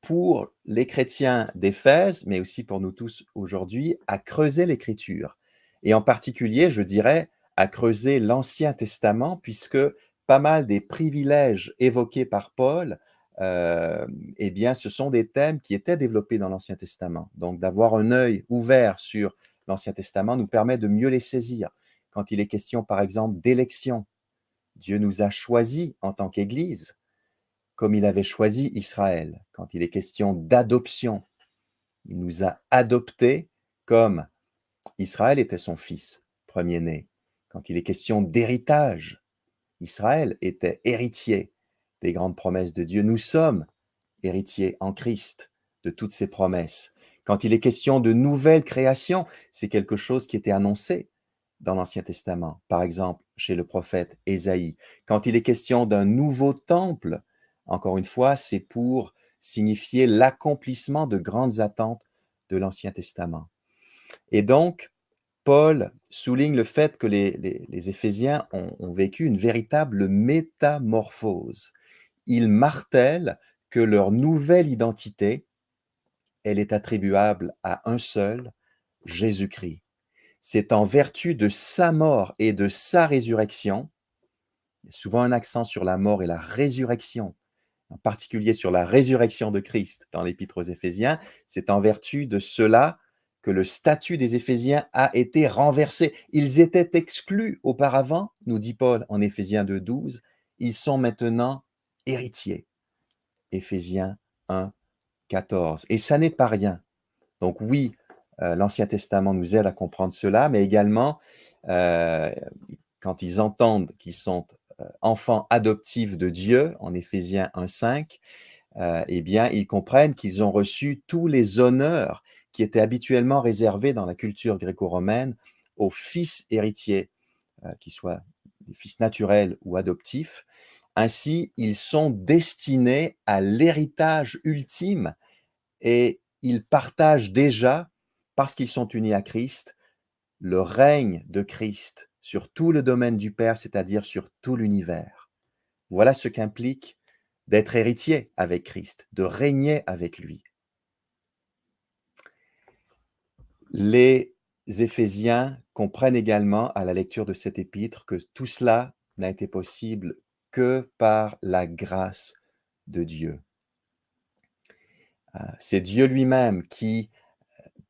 pour les chrétiens d'Éphèse, mais aussi pour nous tous aujourd'hui, à creuser l'écriture. Et en particulier, je dirais, à creuser l'Ancien Testament, puisque pas mal des privilèges évoqués par Paul, euh, eh bien, ce sont des thèmes qui étaient développés dans l'Ancien Testament. Donc, d'avoir un œil ouvert sur l'Ancien Testament nous permet de mieux les saisir. Quand il est question, par exemple, d'élection, Dieu nous a choisis en tant qu'Église, comme il avait choisi Israël. Quand il est question d'adoption, il nous a adoptés comme Israël était son fils premier-né. Quand il est question d'héritage, Israël était héritier des grandes promesses de Dieu. Nous sommes héritiers en Christ de toutes ces promesses. Quand il est question de nouvelle création, c'est quelque chose qui était annoncé dans l'Ancien Testament, par exemple chez le prophète Ésaïe. Quand il est question d'un nouveau temple, encore une fois, c'est pour signifier l'accomplissement de grandes attentes de l'Ancien Testament. Et donc, Paul souligne le fait que les, Éphésiens ont, ont, vécu une véritable métamorphose. Ils martèlent que leur nouvelle identité, elle est attribuable à un seul, Jésus-Christ c'est en vertu de sa mort et de sa résurrection, souvent un accent sur la mort et la résurrection, en particulier sur la résurrection de Christ dans l'épître aux Éphésiens, c'est en vertu de cela que le statut des Éphésiens a été renversé. Ils étaient exclus auparavant, nous dit Paul en Éphésiens 2.12, ils sont maintenant héritiers. Éphésiens 1, 14. Et ça n'est pas rien. Donc oui, euh, L'Ancien Testament nous aide à comprendre cela, mais également, euh, quand ils entendent qu'ils sont euh, enfants adoptifs de Dieu, en Éphésiens 1.5, eh bien, ils comprennent qu'ils ont reçu tous les honneurs qui étaient habituellement réservés dans la culture gréco-romaine aux fils héritiers, qu'ils soient des fils naturels ou adoptifs. Ainsi, ils sont destinés à l'héritage ultime et ils partagent déjà parce qu'ils sont unis à Christ, le règne de Christ sur tout le domaine du Père, c'est-à-dire sur tout l'univers. Voilà ce qu'implique d'être héritier avec Christ, de régner avec lui. Les Éphésiens comprennent également à la lecture de cet épître que tout cela n'a été possible que par la grâce de Dieu. Ah, c'est Dieu lui-même qui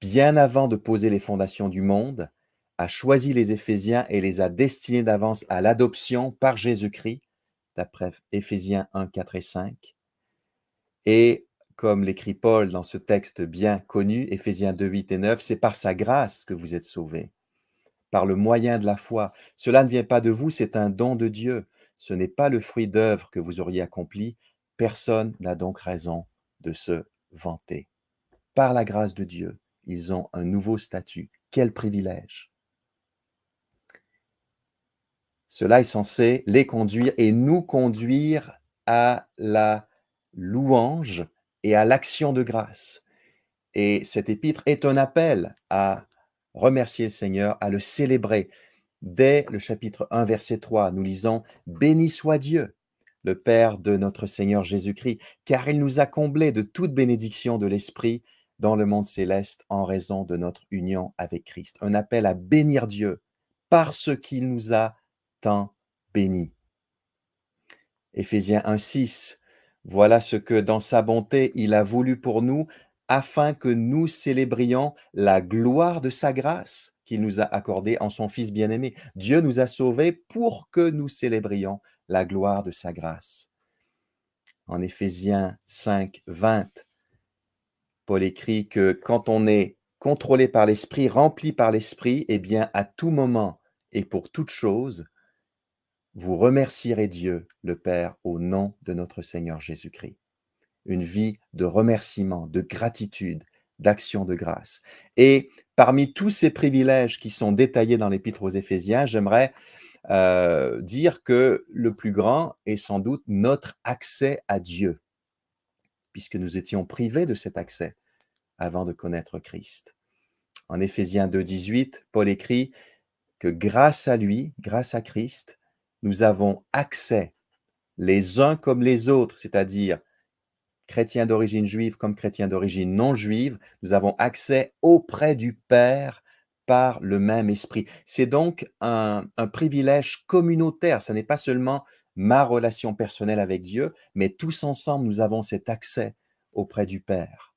bien avant de poser les fondations du monde, a choisi les Éphésiens et les a destinés d'avance à l'adoption par Jésus-Christ, d'après Éphésiens 1, 4 et 5. Et comme l'écrit Paul dans ce texte bien connu, Éphésiens 2, 8 et 9, c'est par sa grâce que vous êtes sauvés, par le moyen de la foi. Cela ne vient pas de vous, c'est un don de Dieu. Ce n'est pas le fruit d'œuvre que vous auriez accompli. Personne n'a donc raison de se vanter. Par la grâce de Dieu, ils ont un nouveau statut. Quel privilège. Cela est censé les conduire et nous conduire à la louange et à l'action de grâce. Et cet épître est un appel à remercier le Seigneur, à le célébrer. Dès le chapitre 1, verset 3, nous lisons Béni soit Dieu, le Père de notre Seigneur Jésus-Christ, car il nous a comblés de toute bénédiction de l'Esprit dans le monde céleste en raison de notre union avec Christ. Un appel à bénir Dieu parce qu'il nous a tant bénis. Éphésiens 1, 6, voilà ce que dans sa bonté il a voulu pour nous, afin que nous célébrions la gloire de sa grâce qu'il nous a accordée en son Fils bien-aimé. Dieu nous a sauvés pour que nous célébrions la gloire de sa grâce. En Éphésiens 5, 20, Paul écrit que quand on est contrôlé par l'Esprit, rempli par l'Esprit, eh bien, à tout moment et pour toute chose, vous remercierez Dieu, le Père, au nom de notre Seigneur Jésus-Christ. Une vie de remerciement, de gratitude, d'action de grâce. Et parmi tous ces privilèges qui sont détaillés dans l'Épître aux Éphésiens, j'aimerais euh, dire que le plus grand est sans doute notre accès à Dieu, puisque nous étions privés de cet accès avant de connaître Christ. En Éphésiens 2, 18, Paul écrit que grâce à lui, grâce à Christ, nous avons accès, les uns comme les autres, c'est-à-dire chrétiens d'origine juive comme chrétiens d'origine non juive, nous avons accès auprès du Père par le même esprit. C'est donc un, privilège communautaire, ce n'est pas seulement ma relation personnelle avec Dieu, mais tous ensemble, nous avons cet accès auprès du Père.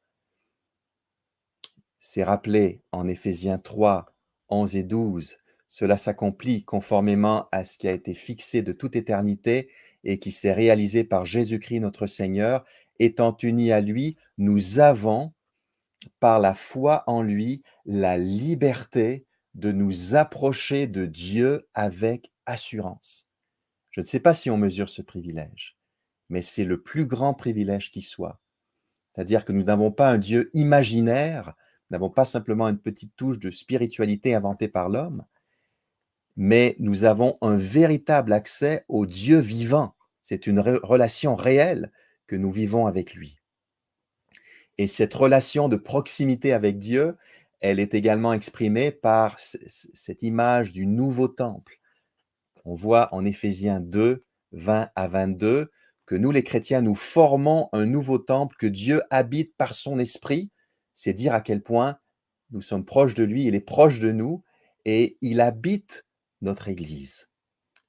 C'est rappelé en Éphésiens 3, 11 et 12. Cela s'accomplit conformément à ce qui a été fixé de toute éternité et qui s'est réalisé par Jésus-Christ notre Seigneur. Étant unis à lui, nous avons, par la foi en lui, la liberté de nous approcher de Dieu avec assurance. Je ne sais pas si on mesure ce privilège, mais c'est le plus grand privilège qui soit. C'est-à-dire que nous n'avons pas un Dieu imaginaire, nous n'avons pas simplement une petite touche de spiritualité inventée par l'homme, mais nous avons un véritable accès au Dieu vivant. C'est une relation réelle que nous vivons avec lui. Et cette relation de proximité avec Dieu, elle est également exprimée par cette image du nouveau temple. On voit en Éphésiens 2, 20 à 22 que nous les chrétiens, nous formons un nouveau temple que Dieu habite par son esprit. C'est dire à quel point nous sommes proches de lui, il est proche de nous et il habite notre Église.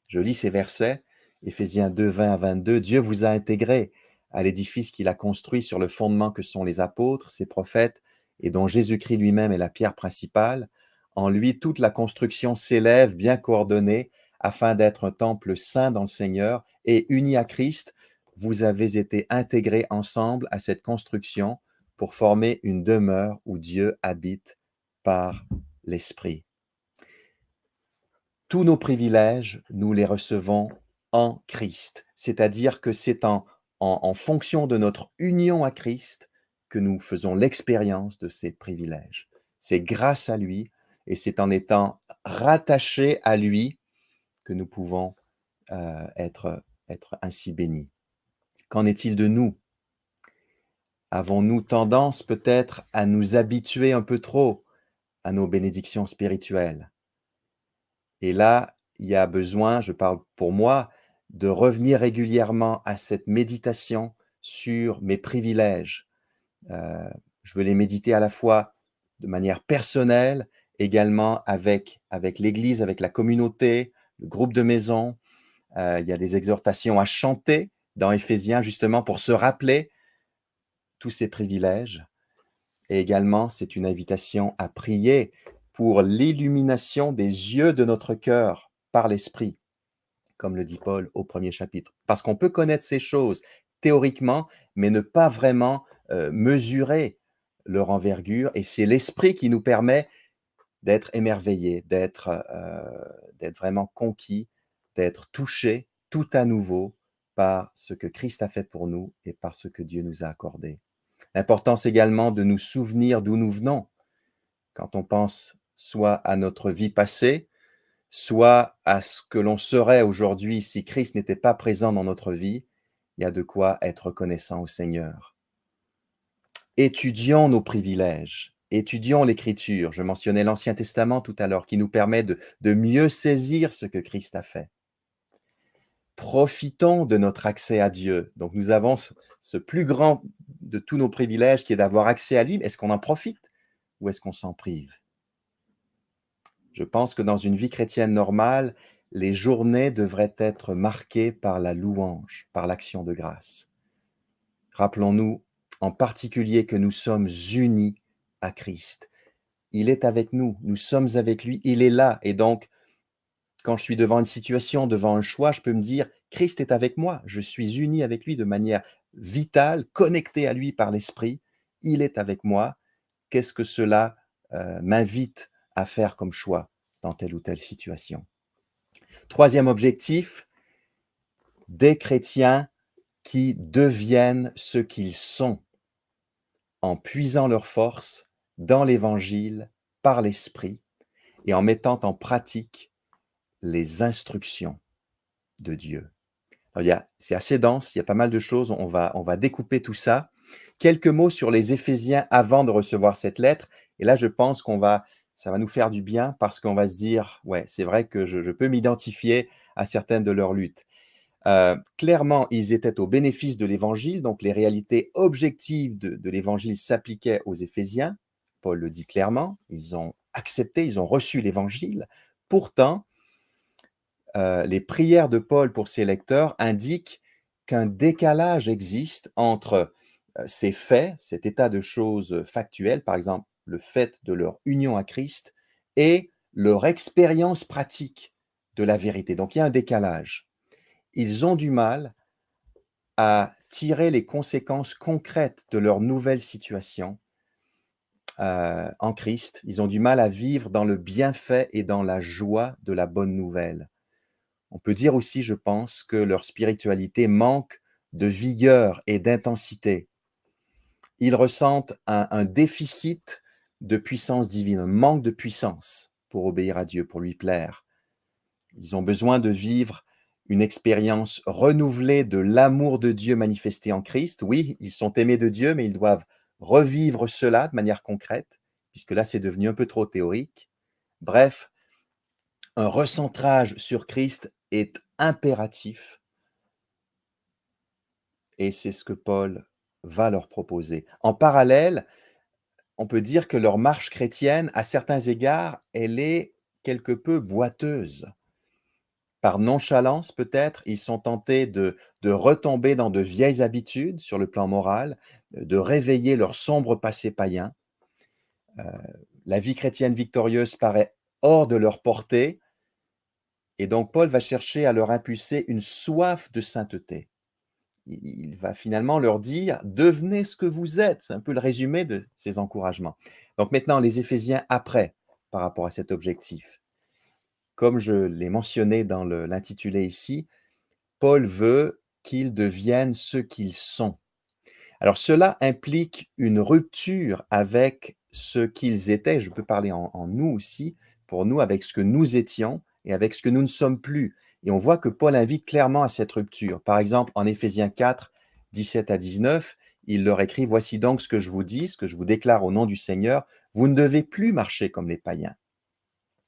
Je lis ces versets, Éphésiens 2, 20 à 22. Dieu vous a intégré à l'édifice qu'il a construit sur le fondement que sont les apôtres, ses prophètes, et dont Jésus-Christ lui-même est la pierre principale. En lui, toute la construction s'élève bien coordonnée afin d'être un temple saint dans le Seigneur et uni à Christ. Vous avez été intégrés ensemble à cette construction pour former une demeure où Dieu habite par l'Esprit. Tous nos privilèges, nous les recevons en Christ. C'est-à-dire que c'est en, en, fonction de notre union à Christ que nous faisons l'expérience de ces privilèges. C'est grâce à lui et c'est en étant rattachés à lui que nous pouvons euh, être, être ainsi bénis. Qu'en est-il de nous? Avons-nous tendance peut-être à nous habituer un peu trop à nos bénédictions spirituelles? Et là, il y a besoin, je parle pour moi, de revenir régulièrement à cette méditation sur mes privilèges. Euh, je veux les méditer à la fois de manière personnelle, également avec, avec l'Église, avec la communauté, le groupe de maison. Euh, il y a des exhortations à chanter dans Éphésiens, justement pour se rappeler tous ces privilèges. Et également, c'est une invitation à prier pour l'illumination des yeux de notre cœur par l'Esprit, comme le dit Paul au premier chapitre. Parce qu'on peut connaître ces choses théoriquement, mais ne pas vraiment euh, mesurer leur envergure. Et c'est l'Esprit qui nous permet d'être émerveillés, d'être euh, vraiment conquis, d'être touchés tout à nouveau par ce que Christ a fait pour nous et par ce que Dieu nous a accordé. L'importance également de nous souvenir d'où nous venons. Quand on pense soit à notre vie passée, soit à ce que l'on serait aujourd'hui si Christ n'était pas présent dans notre vie, il y a de quoi être reconnaissant au Seigneur. Étudions nos privilèges, étudions l'Écriture. Je mentionnais l'Ancien Testament tout à l'heure qui nous permet de, mieux saisir ce que Christ a fait profitons de notre accès à Dieu. Donc nous avons ce plus grand de tous nos privilèges qui est d'avoir accès à lui. Est-ce qu'on en profite ou est-ce qu'on s'en prive? Je pense que dans une vie chrétienne normale, les journées devraient être marquées par la louange, par l'action de grâce. Rappelons-nous en particulier que nous sommes unis à Christ. Il est avec nous, nous sommes avec lui, il est là. Et donc, quand je suis devant une situation, devant un choix, je peux me dire, Christ est avec moi, je suis uni avec lui de manière vitale, connecté à lui par l'Esprit, il est avec moi. Qu'est-ce que cela euh, m'invite à faire comme choix dans telle ou telle situation Troisième objectif, des chrétiens qui deviennent ce qu'ils sont en puisant leur force dans l'Évangile par l'Esprit et en mettant en pratique les instructions de Dieu. C'est assez dense, il y a pas mal de choses, on va, on va découper tout ça. Quelques mots sur les Éphésiens avant de recevoir cette lettre. Et là, je pense qu'on va, ça va nous faire du bien parce qu'on va se dire, ouais, c'est vrai que je, peux m'identifier à certaines de leurs luttes. Euh, clairement, ils étaient au bénéfice de l'évangile, donc les réalités objectives de, l'évangile s'appliquaient aux Éphésiens. Paul le dit clairement, ils ont accepté, ils ont reçu l'évangile. Pourtant, euh, les prières de Paul pour ses lecteurs indiquent qu'un décalage existe entre euh, ces faits, cet état de choses factuelles, par exemple le fait de leur union à Christ, et leur expérience pratique de la vérité. Donc il y a un décalage. Ils ont du mal à tirer les conséquences concrètes de leur nouvelle situation euh, en Christ. Ils ont du mal à vivre dans le bienfait et dans la joie de la bonne nouvelle. On peut dire aussi, je pense, que leur spiritualité manque de vigueur et d'intensité. Ils ressentent un, déficit de puissance divine, un manque de puissance pour obéir à Dieu, pour lui plaire. Ils ont besoin de vivre une expérience renouvelée de l'amour de Dieu manifesté en Christ. Oui, ils sont aimés de Dieu, mais ils doivent revivre cela de manière concrète, puisque là, c'est devenu un peu trop théorique. Bref, un recentrage sur Christ est impératif et c'est ce que Paul va leur proposer. En parallèle, on peut dire que leur marche chrétienne, à certains égards, elle est quelque peu boiteuse. Par nonchalance peut-être, ils sont tentés de, retomber dans de vieilles habitudes sur le plan moral, de réveiller leur sombre passé païen. Euh, la vie chrétienne victorieuse paraît hors de leur portée, et donc Paul va chercher à leur impulser une soif de sainteté. Il va finalement leur dire, devenez ce que vous êtes. C'est un peu le résumé de ces encouragements. Donc maintenant, les Éphésiens après, par rapport à cet objectif. Comme je l'ai mentionné dans l'intitulé ici, Paul veut qu'ils deviennent ce qu'ils sont. Alors cela implique une rupture avec ce qu'ils étaient, je peux parler en, en nous aussi, pour nous, avec ce que nous étions, et avec ce que nous ne sommes plus. Et on voit que Paul invite clairement à cette rupture. Par exemple, en Éphésiens 4, 17 à 19, il leur écrit, Voici donc ce que je vous dis, ce que je vous déclare au nom du Seigneur, vous ne devez plus marcher comme les païens,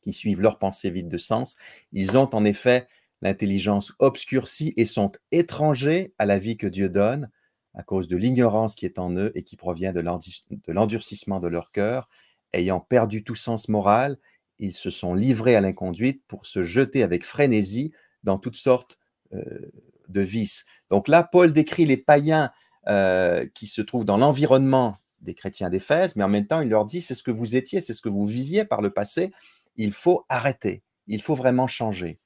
qui suivent leurs pensées vides de sens. Ils ont en effet l'intelligence obscurcie et sont étrangers à la vie que Dieu donne à cause de l'ignorance qui est en eux et qui provient de l'endurcissement de leur cœur, ayant perdu tout sens moral, ils se sont livrés à l'inconduite pour se jeter avec frénésie dans toutes sortes euh, de vices. Donc là, Paul décrit les païens euh, qui se trouvent dans l'environnement des chrétiens d'Éphèse, mais en même temps, il leur dit, c'est ce que vous étiez, c'est ce que vous viviez par le passé, il faut arrêter, il faut vraiment changer.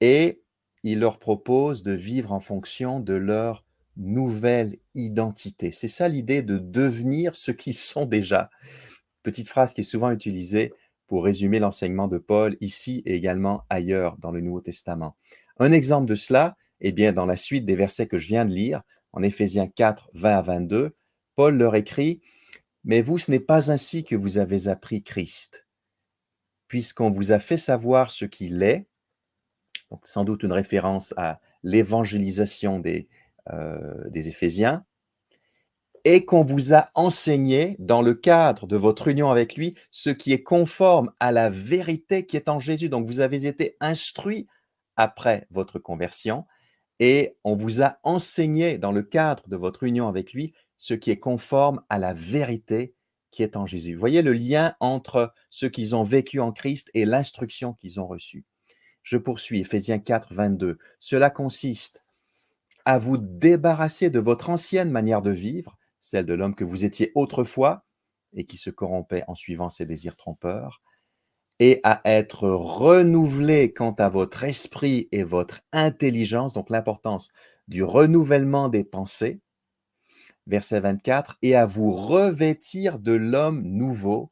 Et il leur propose de vivre en fonction de leur nouvelle identité. C'est ça l'idée de devenir ce qu'ils sont déjà. Petite phrase qui est souvent utilisée pour résumer l'enseignement de Paul ici et également ailleurs dans le Nouveau Testament. Un exemple de cela, eh bien, dans la suite des versets que je viens de lire, en Éphésiens 4, 20 à 22, Paul leur écrit Mais vous, ce n'est pas ainsi que vous avez appris Christ, puisqu'on vous a fait savoir ce qu'il est, sans doute une référence à l'évangélisation des, euh, des Éphésiens, et qu'on vous a enseigné dans le cadre de votre union avec lui ce qui est conforme à la vérité qui est en Jésus. Donc vous avez été instruit après votre conversion et on vous a enseigné dans le cadre de votre union avec lui ce qui est conforme à la vérité qui est en Jésus. Voyez le lien entre ce qu'ils ont vécu en Christ et l'instruction qu'ils ont reçue. Je poursuis, Ephésiens 4, 22. Cela consiste à vous débarrasser de votre ancienne manière de vivre, celle de l'homme que vous étiez autrefois et qui se corrompait en suivant ses désirs trompeurs, et à être renouvelé quant à votre esprit et votre intelligence, donc l'importance du renouvellement des pensées, verset 24, et à vous revêtir de l'homme nouveau,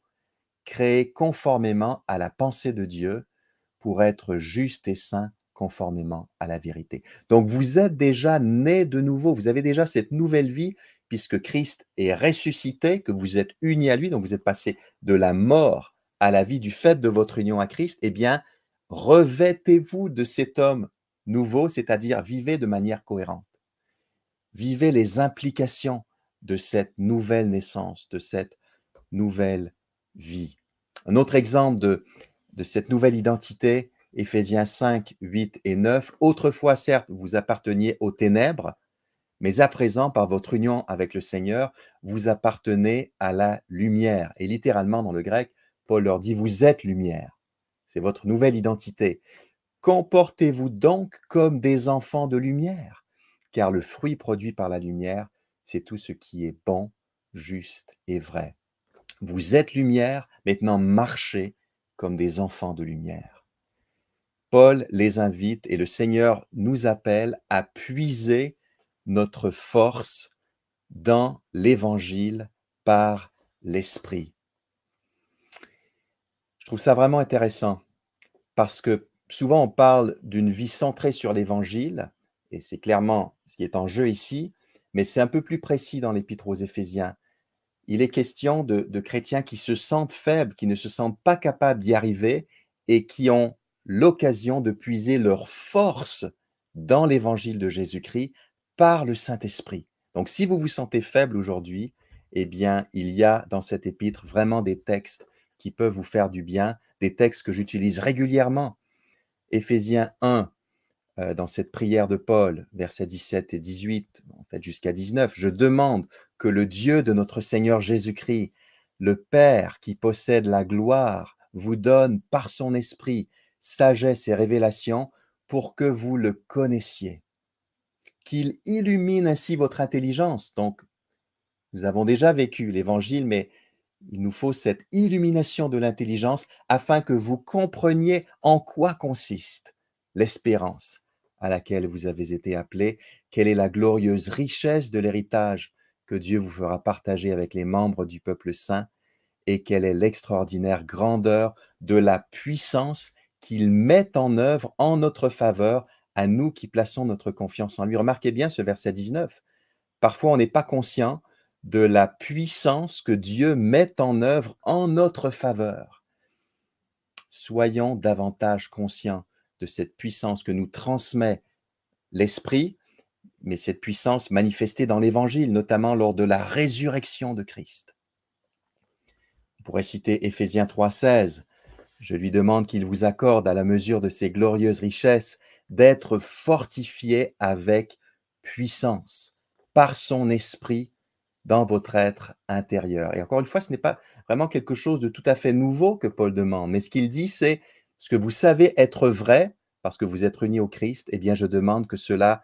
créé conformément à la pensée de Dieu, pour être juste et saint conformément à la vérité. Donc vous êtes déjà né de nouveau, vous avez déjà cette nouvelle vie puisque Christ est ressuscité, que vous êtes unis à lui, donc vous êtes passé de la mort à la vie du fait de votre union à Christ, eh bien, revêtez-vous de cet homme nouveau, c'est-à-dire vivez de manière cohérente. Vivez les implications de cette nouvelle naissance, de cette nouvelle vie. Un autre exemple de, cette nouvelle identité, Éphésiens 5, 8 et 9. Autrefois, certes, vous apparteniez aux ténèbres, mais à présent, par votre union avec le Seigneur, vous appartenez à la lumière. Et littéralement, dans le grec, Paul leur dit, vous êtes lumière. C'est votre nouvelle identité. Comportez-vous donc comme des enfants de lumière, car le fruit produit par la lumière, c'est tout ce qui est bon, juste et vrai. Vous êtes lumière, maintenant marchez comme des enfants de lumière. Paul les invite et le Seigneur nous appelle à puiser notre force dans l'évangile par l'esprit. Je trouve ça vraiment intéressant parce que souvent on parle d'une vie centrée sur l'évangile et c'est clairement ce qui est en jeu ici, mais c'est un peu plus précis dans l'épître aux Éphésiens. Il est question de, de chrétiens qui se sentent faibles, qui ne se sentent pas capables d'y arriver et qui ont l'occasion de puiser leur force dans l'évangile de Jésus-Christ par le Saint-Esprit. Donc si vous vous sentez faible aujourd'hui, eh bien, il y a dans cet épître vraiment des textes qui peuvent vous faire du bien, des textes que j'utilise régulièrement. Éphésiens 1, euh, dans cette prière de Paul, versets 17 et 18, en fait jusqu'à 19, je demande que le Dieu de notre Seigneur Jésus-Christ, le Père qui possède la gloire, vous donne par son esprit sagesse et révélation pour que vous le connaissiez qu'il illumine ainsi votre intelligence. Donc, nous avons déjà vécu l'évangile, mais il nous faut cette illumination de l'intelligence afin que vous compreniez en quoi consiste l'espérance à laquelle vous avez été appelés, quelle est la glorieuse richesse de l'héritage que Dieu vous fera partager avec les membres du peuple saint, et quelle est l'extraordinaire grandeur de la puissance qu'il met en œuvre en notre faveur à nous qui plaçons notre confiance en lui. Remarquez bien ce verset 19. Parfois, on n'est pas conscient de la puissance que Dieu met en œuvre en notre faveur. Soyons davantage conscients de cette puissance que nous transmet l'Esprit, mais cette puissance manifestée dans l'Évangile, notamment lors de la résurrection de Christ. On pourrait citer Éphésiens 3,16. Je lui demande qu'il vous accorde à la mesure de ses glorieuses richesses d'être fortifié avec puissance par son esprit dans votre être intérieur. Et encore une fois, ce n'est pas vraiment quelque chose de tout à fait nouveau que Paul demande, mais ce qu'il dit, c'est ce que vous savez être vrai, parce que vous êtes unis au Christ, eh bien, je demande que cela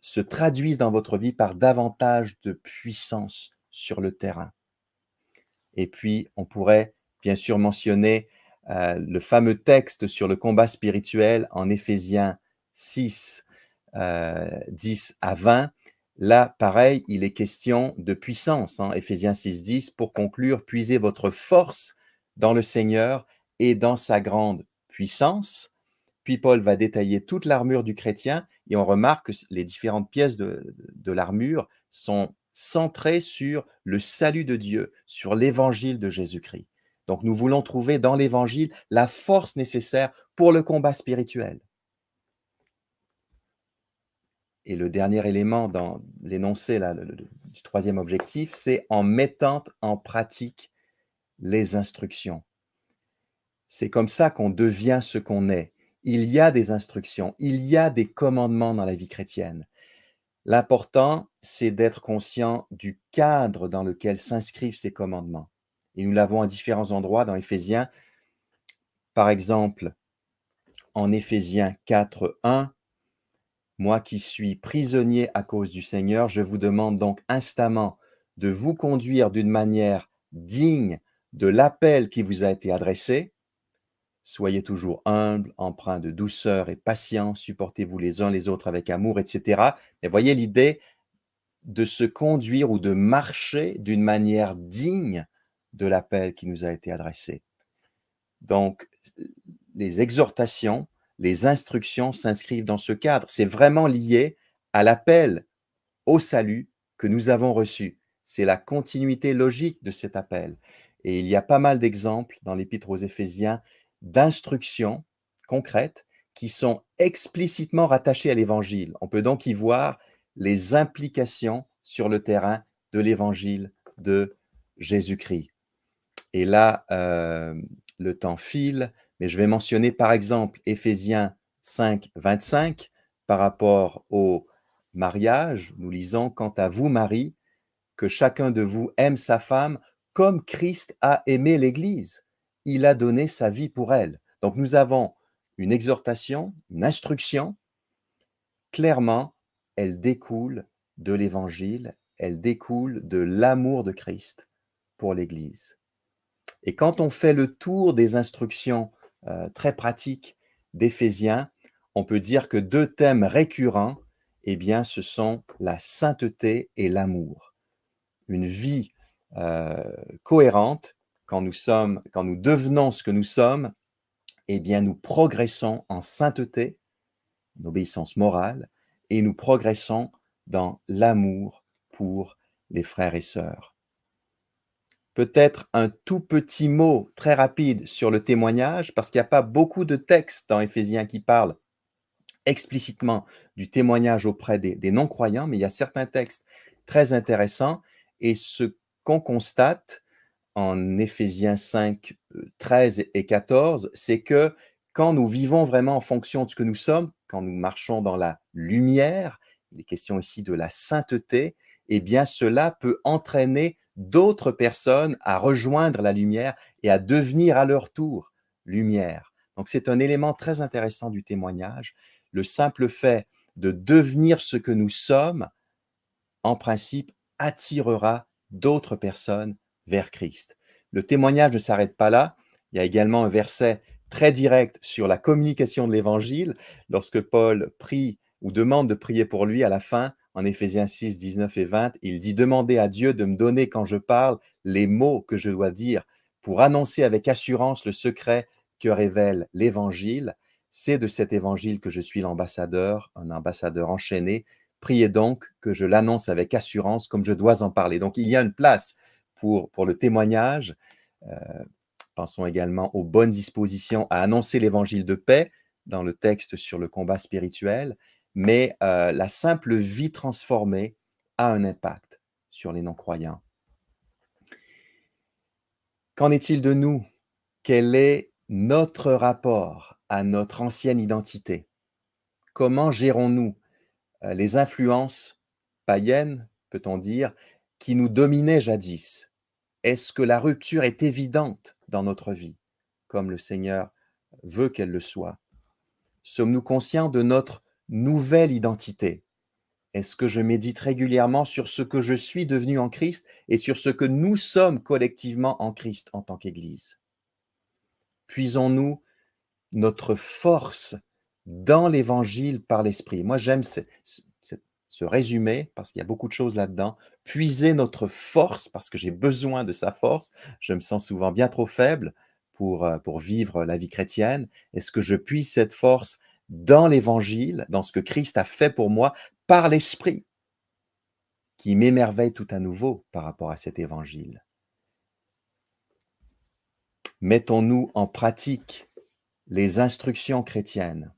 se traduisent dans votre vie par davantage de puissance sur le terrain. Et puis, on pourrait bien sûr mentionner euh, le fameux texte sur le combat spirituel en Éphésiens 6, 10 euh, à 20. Là, pareil, il est question de puissance. Hein, Éphésiens 6, 10, pour conclure, puisez votre force dans le Seigneur et dans sa grande puissance. Puis Paul va détailler toute l'armure du chrétien et on remarque que les différentes pièces de, l'armure sont centrées sur le salut de Dieu, sur l'évangile de Jésus-Christ. Donc nous voulons trouver dans l'évangile la force nécessaire pour le combat spirituel. Et le dernier élément dans l'énoncé du troisième objectif, c'est en mettant en pratique les instructions. C'est comme ça qu'on devient ce qu'on est il y a des instructions, il y a des commandements dans la vie chrétienne. L'important, c'est d'être conscient du cadre dans lequel s'inscrivent ces commandements. Et nous l'avons à différents endroits dans Éphésiens. Par exemple, en Éphésiens 4, 1, Moi qui suis prisonnier à cause du Seigneur, je vous demande donc instamment de vous conduire d'une manière digne de l'appel qui vous a été adressé, Soyez toujours humbles, empreints de douceur et patience, supportez-vous les uns les autres avec amour, etc. Et voyez l'idée de se conduire ou de marcher d'une manière digne de l'appel qui nous a été adressé. Donc, les exhortations, les instructions s'inscrivent dans ce cadre. C'est vraiment lié à l'appel au salut que nous avons reçu. C'est la continuité logique de cet appel. Et il y a pas mal d'exemples dans l'Épître aux Éphésiens d'instructions concrètes qui sont explicitement rattachées à l'Évangile. On peut donc y voir les implications sur le terrain de l'Évangile de Jésus-Christ. Et là, euh, le temps file, mais je vais mentionner par exemple Éphésiens 5, 25 par rapport au mariage. Nous lisons, Quant à vous, Marie, que chacun de vous aime sa femme comme Christ a aimé l'Église il a donné sa vie pour elle. Donc nous avons une exhortation, une instruction. Clairement, elle découle de l'Évangile, elle découle de l'amour de Christ pour l'Église. Et quand on fait le tour des instructions euh, très pratiques d'Éphésiens, on peut dire que deux thèmes récurrents, eh bien, ce sont la sainteté et l'amour. Une vie euh, cohérente quand nous sommes, quand nous devenons ce que nous sommes, eh bien, nous progressons en sainteté, en obéissance morale, et nous progressons dans l'amour pour les frères et sœurs. Peut-être un tout petit mot très rapide sur le témoignage, parce qu'il n'y a pas beaucoup de textes dans Éphésiens qui parlent explicitement du témoignage auprès des, non-croyants, mais il y a certains textes très intéressants, et ce qu'on constate, en Éphésiens 5, 13 euh, et 14, c'est que quand nous vivons vraiment en fonction de ce que nous sommes, quand nous marchons dans la lumière, il est question ici de la sainteté, eh bien cela peut entraîner d'autres personnes à rejoindre la lumière et à devenir à leur tour lumière. Donc c'est un élément très intéressant du témoignage. Le simple fait de devenir ce que nous sommes, en principe, attirera d'autres personnes vers Christ. Le témoignage ne s'arrête pas là. Il y a également un verset très direct sur la communication de l'évangile. Lorsque Paul prie ou demande de prier pour lui à la fin, en Éphésiens 6, 19 et 20, il dit Demandez à Dieu de me donner quand je parle les mots que je dois dire pour annoncer avec assurance le secret que révèle l'évangile. C'est de cet évangile que je suis l'ambassadeur, un ambassadeur enchaîné. Priez donc que je l'annonce avec assurance comme je dois en parler. Donc il y a une place pour, pour le témoignage. Euh, pensons également aux bonnes dispositions à annoncer l'évangile de paix dans le texte sur le combat spirituel, mais euh, la simple vie transformée a un impact sur les non-croyants. Qu'en est-il de nous? Quel est notre rapport à notre ancienne identité? Comment gérons-nous euh, les influences païennes, peut-on dire, qui nous dominait jadis? Est-ce que la rupture est évidente dans notre vie, comme le Seigneur veut qu'elle le soit? Sommes-nous conscients de notre nouvelle identité Est-ce que je médite régulièrement sur ce que je suis devenu en Christ et sur ce que nous sommes collectivement en Christ en tant qu'Église? Puisons-nous notre force dans l'Évangile par l'Esprit? Moi, j'aime ce, résumé parce qu'il y a beaucoup de choses là-dedans. Puiser notre force parce que j'ai besoin de sa force. Je me sens souvent bien trop faible pour, euh, pour vivre la vie chrétienne. Est-ce que je puise cette force dans l'Évangile, dans ce que Christ a fait pour moi par l'Esprit, qui m'émerveille tout à nouveau par rapport à cet Évangile. Mettons-nous en pratique les instructions chrétiennes.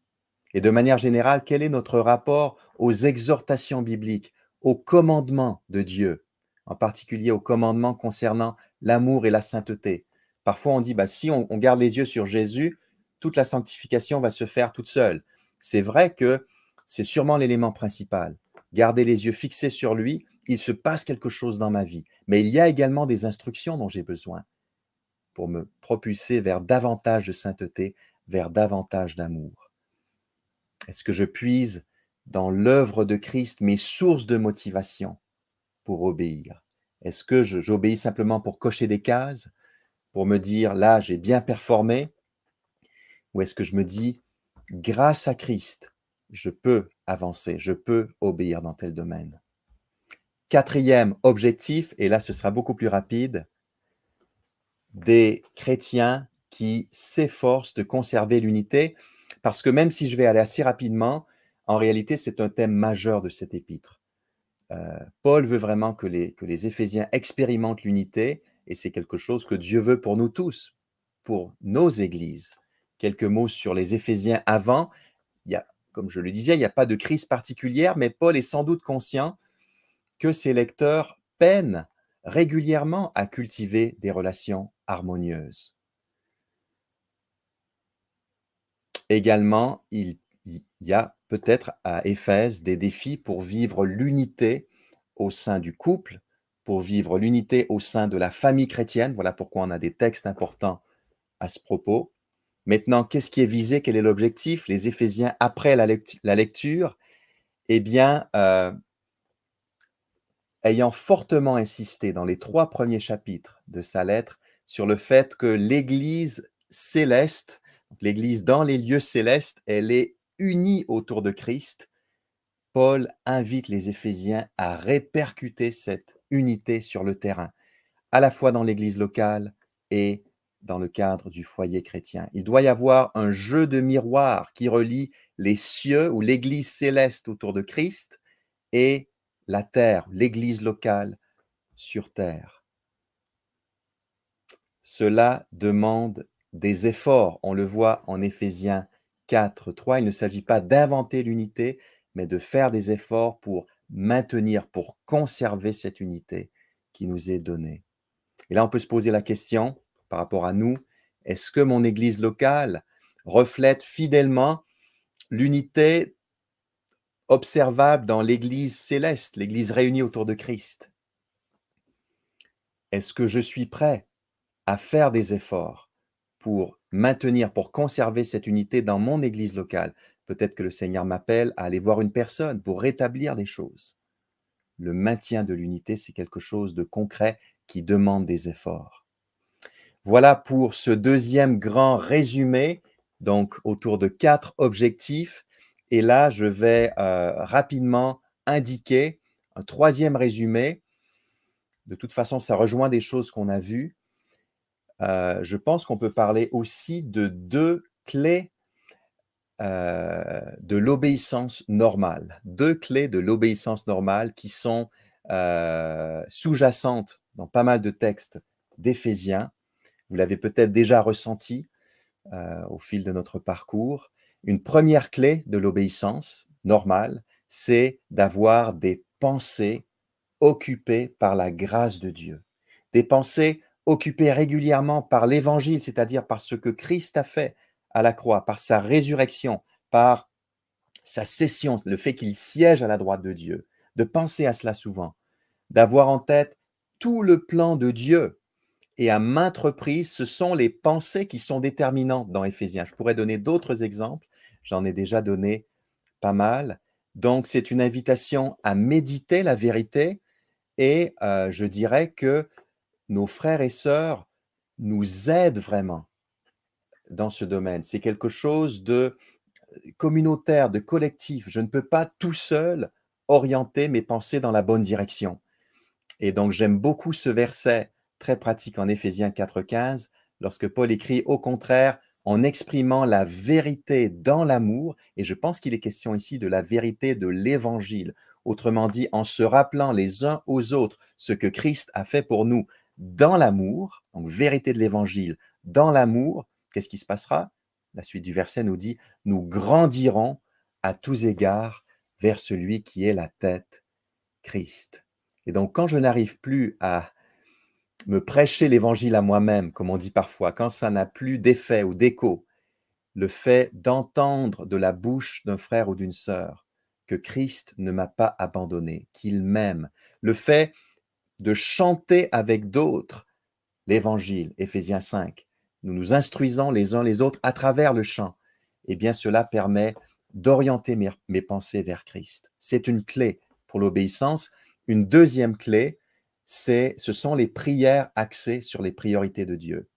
Et de manière générale, quel est notre rapport aux exhortations bibliques, aux commandements de Dieu, en particulier aux commandements concernant l'amour et la sainteté? Parfois, on dit, bah, si on, on garde les yeux sur Jésus, toute la sanctification va se faire toute seule. C'est vrai que c'est sûrement l'élément principal. Garder les yeux fixés sur lui, il se passe quelque chose dans ma vie. Mais il y a également des instructions dont j'ai besoin pour me propulser vers davantage de sainteté, vers davantage d'amour. Est-ce que je puise dans l'œuvre de Christ mes sources de motivation pour obéir? Est-ce que j'obéis simplement pour cocher des cases, pour me dire là j'ai bien performé ou est-ce que je me dis, grâce à Christ, je peux avancer, je peux obéir dans tel domaine Quatrième objectif, et là ce sera beaucoup plus rapide, des chrétiens qui s'efforcent de conserver l'unité, parce que même si je vais aller assez rapidement, en réalité c'est un thème majeur de cet épître. Euh, Paul veut vraiment que les, que les Éphésiens expérimentent l'unité, et c'est quelque chose que Dieu veut pour nous tous, pour nos églises quelques mots sur les Éphésiens avant. Il comme je le disais, il n'y a pas de crise particulière, mais Paul est sans doute conscient que ses lecteurs peinent régulièrement à cultiver des relations harmonieuses. Également, il y a peut-être à Éphèse des défis pour vivre l'unité au sein du couple, pour vivre l'unité au sein de la famille chrétienne. Voilà pourquoi on a des textes importants à ce propos. Maintenant, qu'est-ce qui est visé? Quel est l'objectif? Les Éphésiens, après la, lecture, eh bien, euh, ayant fortement insisté dans les trois premiers chapitres de sa lettre sur le fait que l'Église céleste, l'Église dans les lieux célestes, elle est unie autour de Christ, Paul invite les Éphésiens à répercuter cette unité sur le terrain, à la fois dans l'Église locale et dans le cadre du foyer chrétien. Il doit y avoir un jeu de miroirs qui relie les cieux ou l'Église céleste autour de Christ et la terre, l'Église locale sur terre. Cela demande des efforts. On le voit en Éphésiens 4, 3. Il ne s'agit pas d'inventer l'unité, mais de faire des efforts pour maintenir, pour conserver cette unité qui nous est donnée. Et là, on peut se poser la question, par rapport à nous Est-ce que mon Église locale reflète fidèlement l'unité observable dans l'Église céleste, l'Église réunie autour de Christ? Est-ce que je suis prêt à faire des efforts pour maintenir, pour conserver cette unité dans mon Église locale? Peut-être que le Seigneur m'appelle à aller voir une personne pour rétablir les choses. Le maintien de l'unité, c'est quelque chose de concret qui demande des efforts. Voilà pour ce deuxième grand résumé, donc autour de quatre objectifs. Et là, je vais euh, rapidement indiquer un troisième résumé. De toute façon, ça rejoint des choses qu'on a vues. Euh, je pense qu'on peut parler aussi de deux clés euh, de l'obéissance normale. Deux clés de l'obéissance normale qui sont sous-jacentes dans pas mal de textes d'Éphésiens. Vous l'avez peut-être déjà ressenti euh, au fil de notre parcours. Une première clé de l'obéissance normale, c'est d'avoir des pensées occupées par la grâce de Dieu. Des pensées occupées régulièrement par l'évangile, c'est-à-dire par ce que Christ a fait à la croix, par sa résurrection, par sa cession, le fait qu'il siège à la droite de Dieu, de penser à cela souvent, d'avoir en tête tout le plan de Dieu et à maintes reprises, ce sont les pensées qui sont déterminantes dans Éphésiens. Je pourrais donner d'autres exemples, j'en ai déjà donné pas mal. Donc, c'est une invitation à méditer la vérité et euh, je dirais que nos frères et sœurs nous aident vraiment dans ce domaine. C'est quelque chose de communautaire, de collectif. Je ne peux pas tout seul orienter mes pensées dans la bonne direction. Et donc, j'aime beaucoup ce verset très pratique en Éphésiens 4.15, lorsque Paul écrit, au contraire, en exprimant la vérité dans l'amour, et je pense qu'il est question ici de la vérité de l'Évangile, autrement dit, en se rappelant les uns aux autres ce que Christ a fait pour nous dans l'amour, donc vérité de l'Évangile, dans l'amour, qu'est-ce qui se passera? La suite du verset nous dit, nous grandirons à tous égards vers celui qui est la tête, Christ. Et donc quand je n'arrive plus à me prêcher l'évangile à moi-même, comme on dit parfois, quand ça n'a plus d'effet ou d'écho, le fait d'entendre de la bouche d'un frère ou d'une sœur que Christ ne m'a pas abandonné, qu'il m'aime, le fait de chanter avec d'autres l'évangile, Éphésiens 5, nous nous instruisons les uns les autres à travers le chant, eh bien cela permet d'orienter mes, mes, pensées vers Christ. C'est une clé pour l'obéissance. Une deuxième clé, c'est, ce sont les prières axées sur les priorités de Dieu.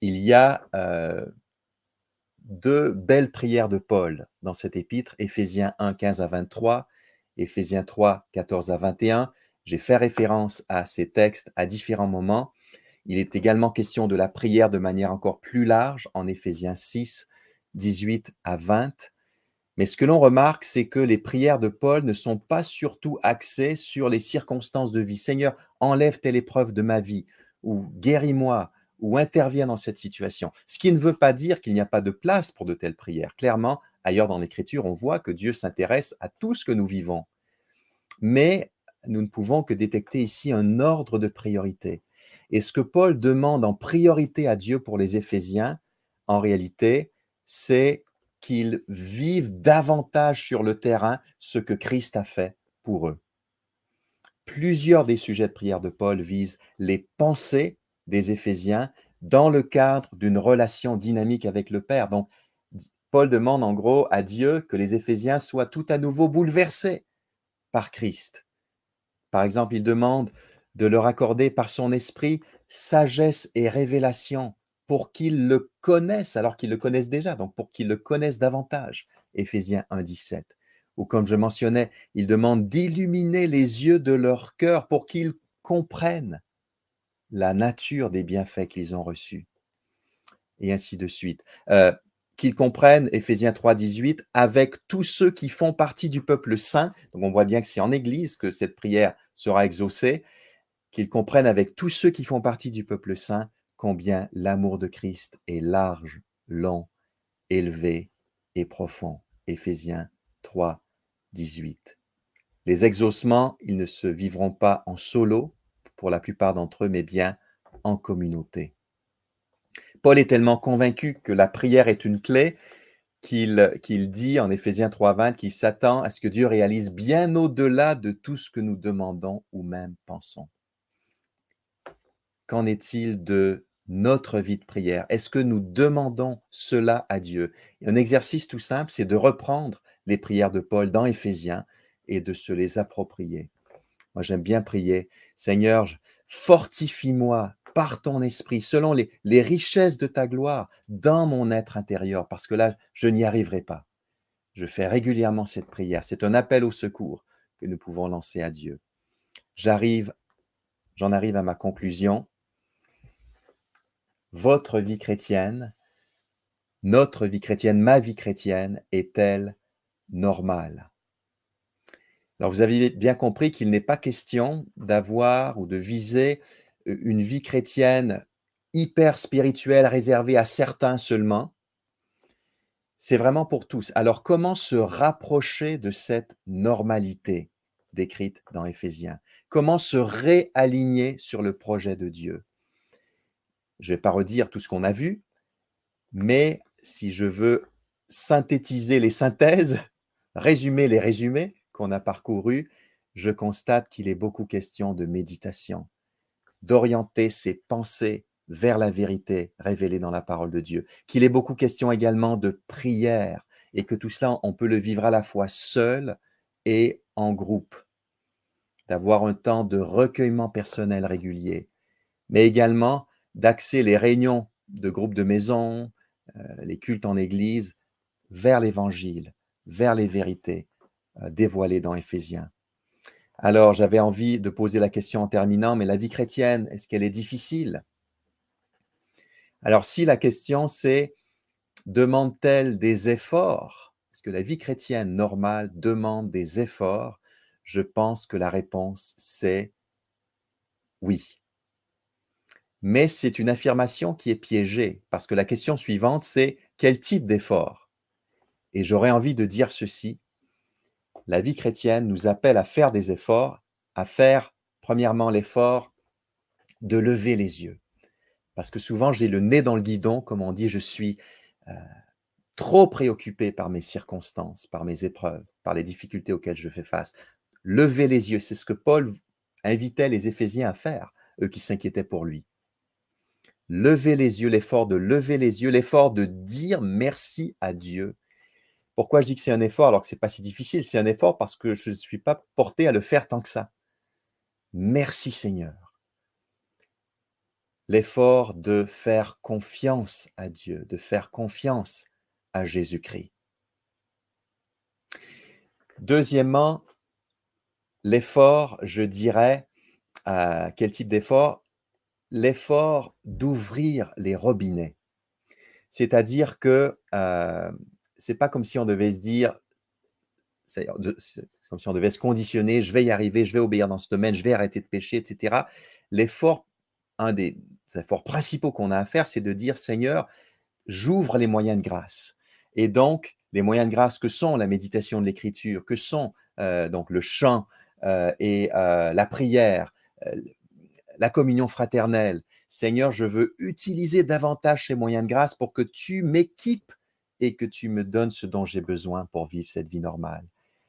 Il y a euh, deux belles prières de Paul dans cet épître, Éphésiens 1, 15 à 23, Éphésiens 3, 14 à 21. J'ai fait référence à ces textes à différents moments. Il est également question de la prière de manière encore plus large en Éphésiens 6, 18 à 20. Mais ce que l'on remarque, c'est que les prières de Paul ne sont pas surtout axées sur les circonstances de vie. Seigneur, enlève telle épreuve de ma vie, ou guéris-moi, ou interviens dans cette situation. Ce qui ne veut pas dire qu'il n'y a pas de place pour de telles prières. Clairement, ailleurs dans l'Écriture, on voit que Dieu s'intéresse à tout ce que nous vivons. Mais nous ne pouvons que détecter ici un ordre de priorité. Et ce que Paul demande en priorité à Dieu pour les Éphésiens, en réalité, c'est qu'ils vivent davantage sur le terrain ce que Christ a fait pour eux. Plusieurs des sujets de prière de Paul visent les pensées des Éphésiens dans le cadre d'une relation dynamique avec le Père. Donc, Paul demande en gros à Dieu que les Éphésiens soient tout à nouveau bouleversés par Christ. Par exemple, il demande de leur accorder par son esprit sagesse et révélation pour qu'ils le connaissent alors qu'ils le connaissent déjà, donc pour qu'ils le connaissent davantage. Éphésiens 1, 17. Ou comme je mentionnais, il demande d'illuminer les yeux de leur cœur pour qu'ils comprennent la nature des bienfaits qu'ils ont reçus. Et ainsi de suite. Euh, qu'ils comprennent, Éphésiens 3, 18, avec tous ceux qui font partie du peuple saint. Donc on voit bien que c'est en Église que cette prière sera exaucée. Qu'ils comprennent avec tous ceux qui font partie du peuple saint combien l'amour de Christ est large, long, élevé et profond. Éphésiens 3, 18. Les exaucements, ils ne se vivront pas en solo pour la plupart d'entre eux, mais bien en communauté. Paul est tellement convaincu que la prière est une clé qu'il dit en Éphésiens 3.20 qu'il s'attend à ce que Dieu réalise bien au-delà de tout ce que nous demandons ou même pensons. Qu'en est-il de notre vie de prière? Est-ce que nous demandons cela à Dieu? Un exercice tout simple, c'est de reprendre les prières de Paul dans Éphésiens et de se les approprier. Moi, j'aime bien prier, Seigneur, fortifie-moi par ton esprit, selon les, richesses de ta gloire, dans mon être intérieur, parce que là, je n'y arriverai pas. Je fais régulièrement cette prière. C'est un appel au secours que nous pouvons lancer à Dieu. J'arrive, j'en arrive à ma conclusion votre vie chrétienne, notre vie chrétienne, ma vie chrétienne est-elle normale? Alors vous avez bien compris qu'il n'est pas question d'avoir ou de viser une vie chrétienne hyper spirituelle réservée à certains seulement. C'est vraiment pour tous. Alors comment se rapprocher de cette normalité décrite dans Éphésiens? Comment se réaligner sur le projet de Dieu? Je ne vais pas redire tout ce qu'on a vu, mais si je veux synthétiser les synthèses, résumer les résumés qu'on a parcourus, je constate qu'il est beaucoup question de méditation, d'orienter ses pensées vers la vérité révélée dans la parole de Dieu, qu'il est beaucoup question également de prière et que tout cela, on peut le vivre à la fois seul et en groupe, d'avoir un temps de recueillement personnel régulier, mais également d'axer les réunions de groupes de maison, euh, les cultes en église, vers l'évangile, vers les vérités euh, dévoilées dans Éphésiens. Alors, j'avais envie de poser la question en terminant, mais la vie chrétienne, est-ce qu'elle est difficile? Alors, si la question c'est, demande-t-elle des efforts? Est-ce que la vie chrétienne normale demande des efforts? Je pense que la réponse c'est oui. Mais c'est une affirmation qui est piégée, parce que la question suivante, c'est quel type d'effort? Et j'aurais envie de dire ceci, la vie chrétienne nous appelle à faire des efforts, à faire premièrement l'effort de lever les yeux. Parce que souvent j'ai le nez dans le guidon, comme on dit, je suis euh, trop préoccupé par mes circonstances, par mes épreuves, par les difficultés auxquelles je fais face. Lever les yeux, c'est ce que Paul invitait les Éphésiens à faire, eux qui s'inquiétaient pour lui. Lever les yeux, l'effort de lever les yeux, l'effort de dire merci à Dieu pourquoi je dis que c'est un effort alors que ce n'est pas si difficile? C'est un effort parce que je ne suis pas porté à le faire tant que ça. Merci Seigneur. L'effort de faire confiance à Dieu, de faire confiance à Jésus-Christ. Deuxièmement, l'effort, je dirais, quel type d'effort? L'effort d'ouvrir les robinets. C'est-à-dire que euh, c'est pas comme si on devait se dire, c'est comme si on devait se conditionner, je vais y arriver, je vais obéir dans ce domaine, je vais arrêter de pécher, etc. L'effort, un des efforts principaux qu'on a à faire, c'est de dire, Seigneur, j'ouvre les moyens de grâce. Et donc, les moyens de grâce que sont la méditation de l'écriture, que sont euh, donc le chant euh, et euh, la prière, la communion fraternelle. Seigneur, je veux utiliser davantage ces moyens de grâce pour que tu m'équipes et que tu me donnes ce dont j'ai besoin pour vivre cette vie normale.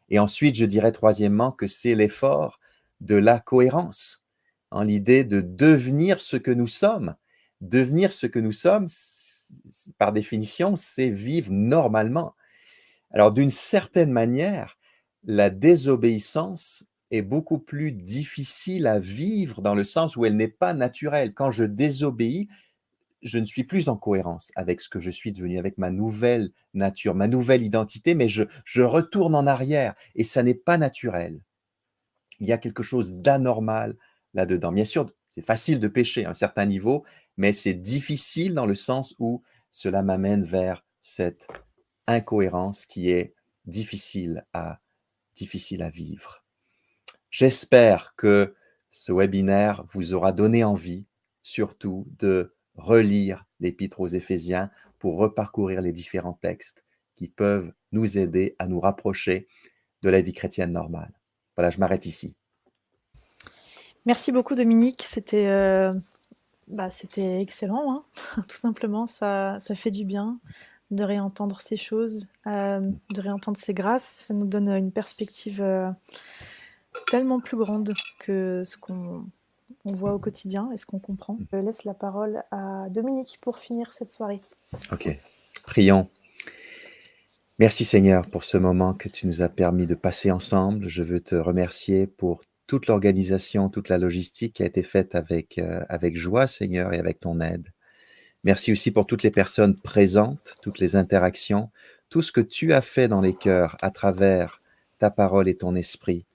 Et ensuite, je dirais troisièmement que c'est l'effort de la cohérence, en l'idée de devenir ce que nous sommes. Devenir ce que nous sommes, par définition, c'est vivre normalement. Alors, d'une certaine manière, la désobéissance est beaucoup plus difficile à vivre dans le sens où elle n'est pas naturelle. Quand je désobéis, je ne suis plus en cohérence avec ce que je suis devenu, avec ma nouvelle nature, ma nouvelle identité, mais je, retourne en arrière et ça n'est pas naturel. Il y a quelque chose d'anormal là-dedans. Bien sûr, c'est facile de pécher à un certain niveau, mais c'est difficile dans le sens où cela m'amène vers cette incohérence qui est difficile à, difficile à vivre. J'espère que ce webinaire vous aura donné envie, surtout, de relire l'épître aux Éphésiens pour reparcourir les différents textes qui peuvent nous aider à nous rapprocher de la vie chrétienne normale. Voilà, je m'arrête ici. Merci beaucoup Dominique, c'était euh, bah, excellent, hein. tout simplement, ça, fait du bien de réentendre ces choses, euh, de réentendre ces grâces, ça nous donne une perspective euh, tellement plus grande que ce qu'on on voit au quotidien et ce qu'on comprend. Mm. Je laisse la parole à Dominique pour finir cette soirée. Ok, prions. Merci Seigneur pour ce moment que tu nous as permis de passer ensemble. Je veux te remercier pour toute l'organisation, toute la logistique qui a été faite avec, euh, avec joie Seigneur et avec ton aide. Merci aussi pour toutes les personnes présentes, toutes les interactions, tout ce que tu as fait dans les cœurs à travers ta parole et ton esprit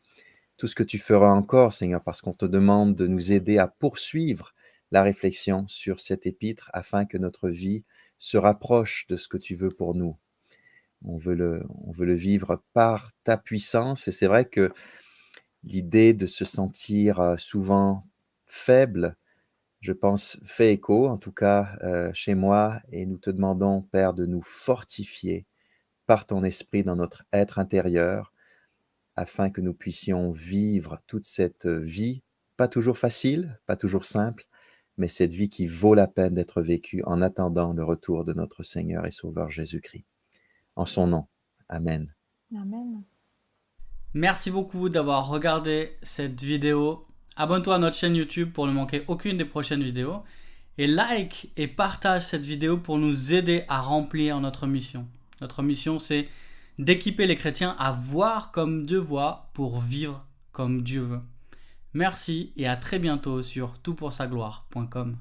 tout ce que tu feras encore, Seigneur, parce qu'on te demande de nous aider à poursuivre la réflexion sur cet épître afin que notre vie se rapproche de ce que tu veux pour nous. On veut le, on veut le vivre par ta puissance et c'est vrai que l'idée de se sentir euh, souvent faible, je pense, fait écho, en tout cas euh, chez moi, et nous te demandons, Père, de nous fortifier par ton esprit dans notre être intérieur, afin que nous puissions vivre toute cette vie, pas toujours facile, pas toujours simple, mais cette vie qui vaut la peine d'être vécue en attendant le retour de notre Seigneur et Sauveur Jésus-Christ. En son nom. Amen. Amen. Merci beaucoup d'avoir regardé cette vidéo. Abonne-toi à notre chaîne YouTube pour ne manquer aucune des prochaines vidéos. Et like et partage cette vidéo pour nous aider à remplir notre mission. Notre mission, c'est d'équiper les chrétiens à voir comme Dieu voit pour vivre comme Dieu veut. Merci et à très bientôt sur toutpoursagloire.com.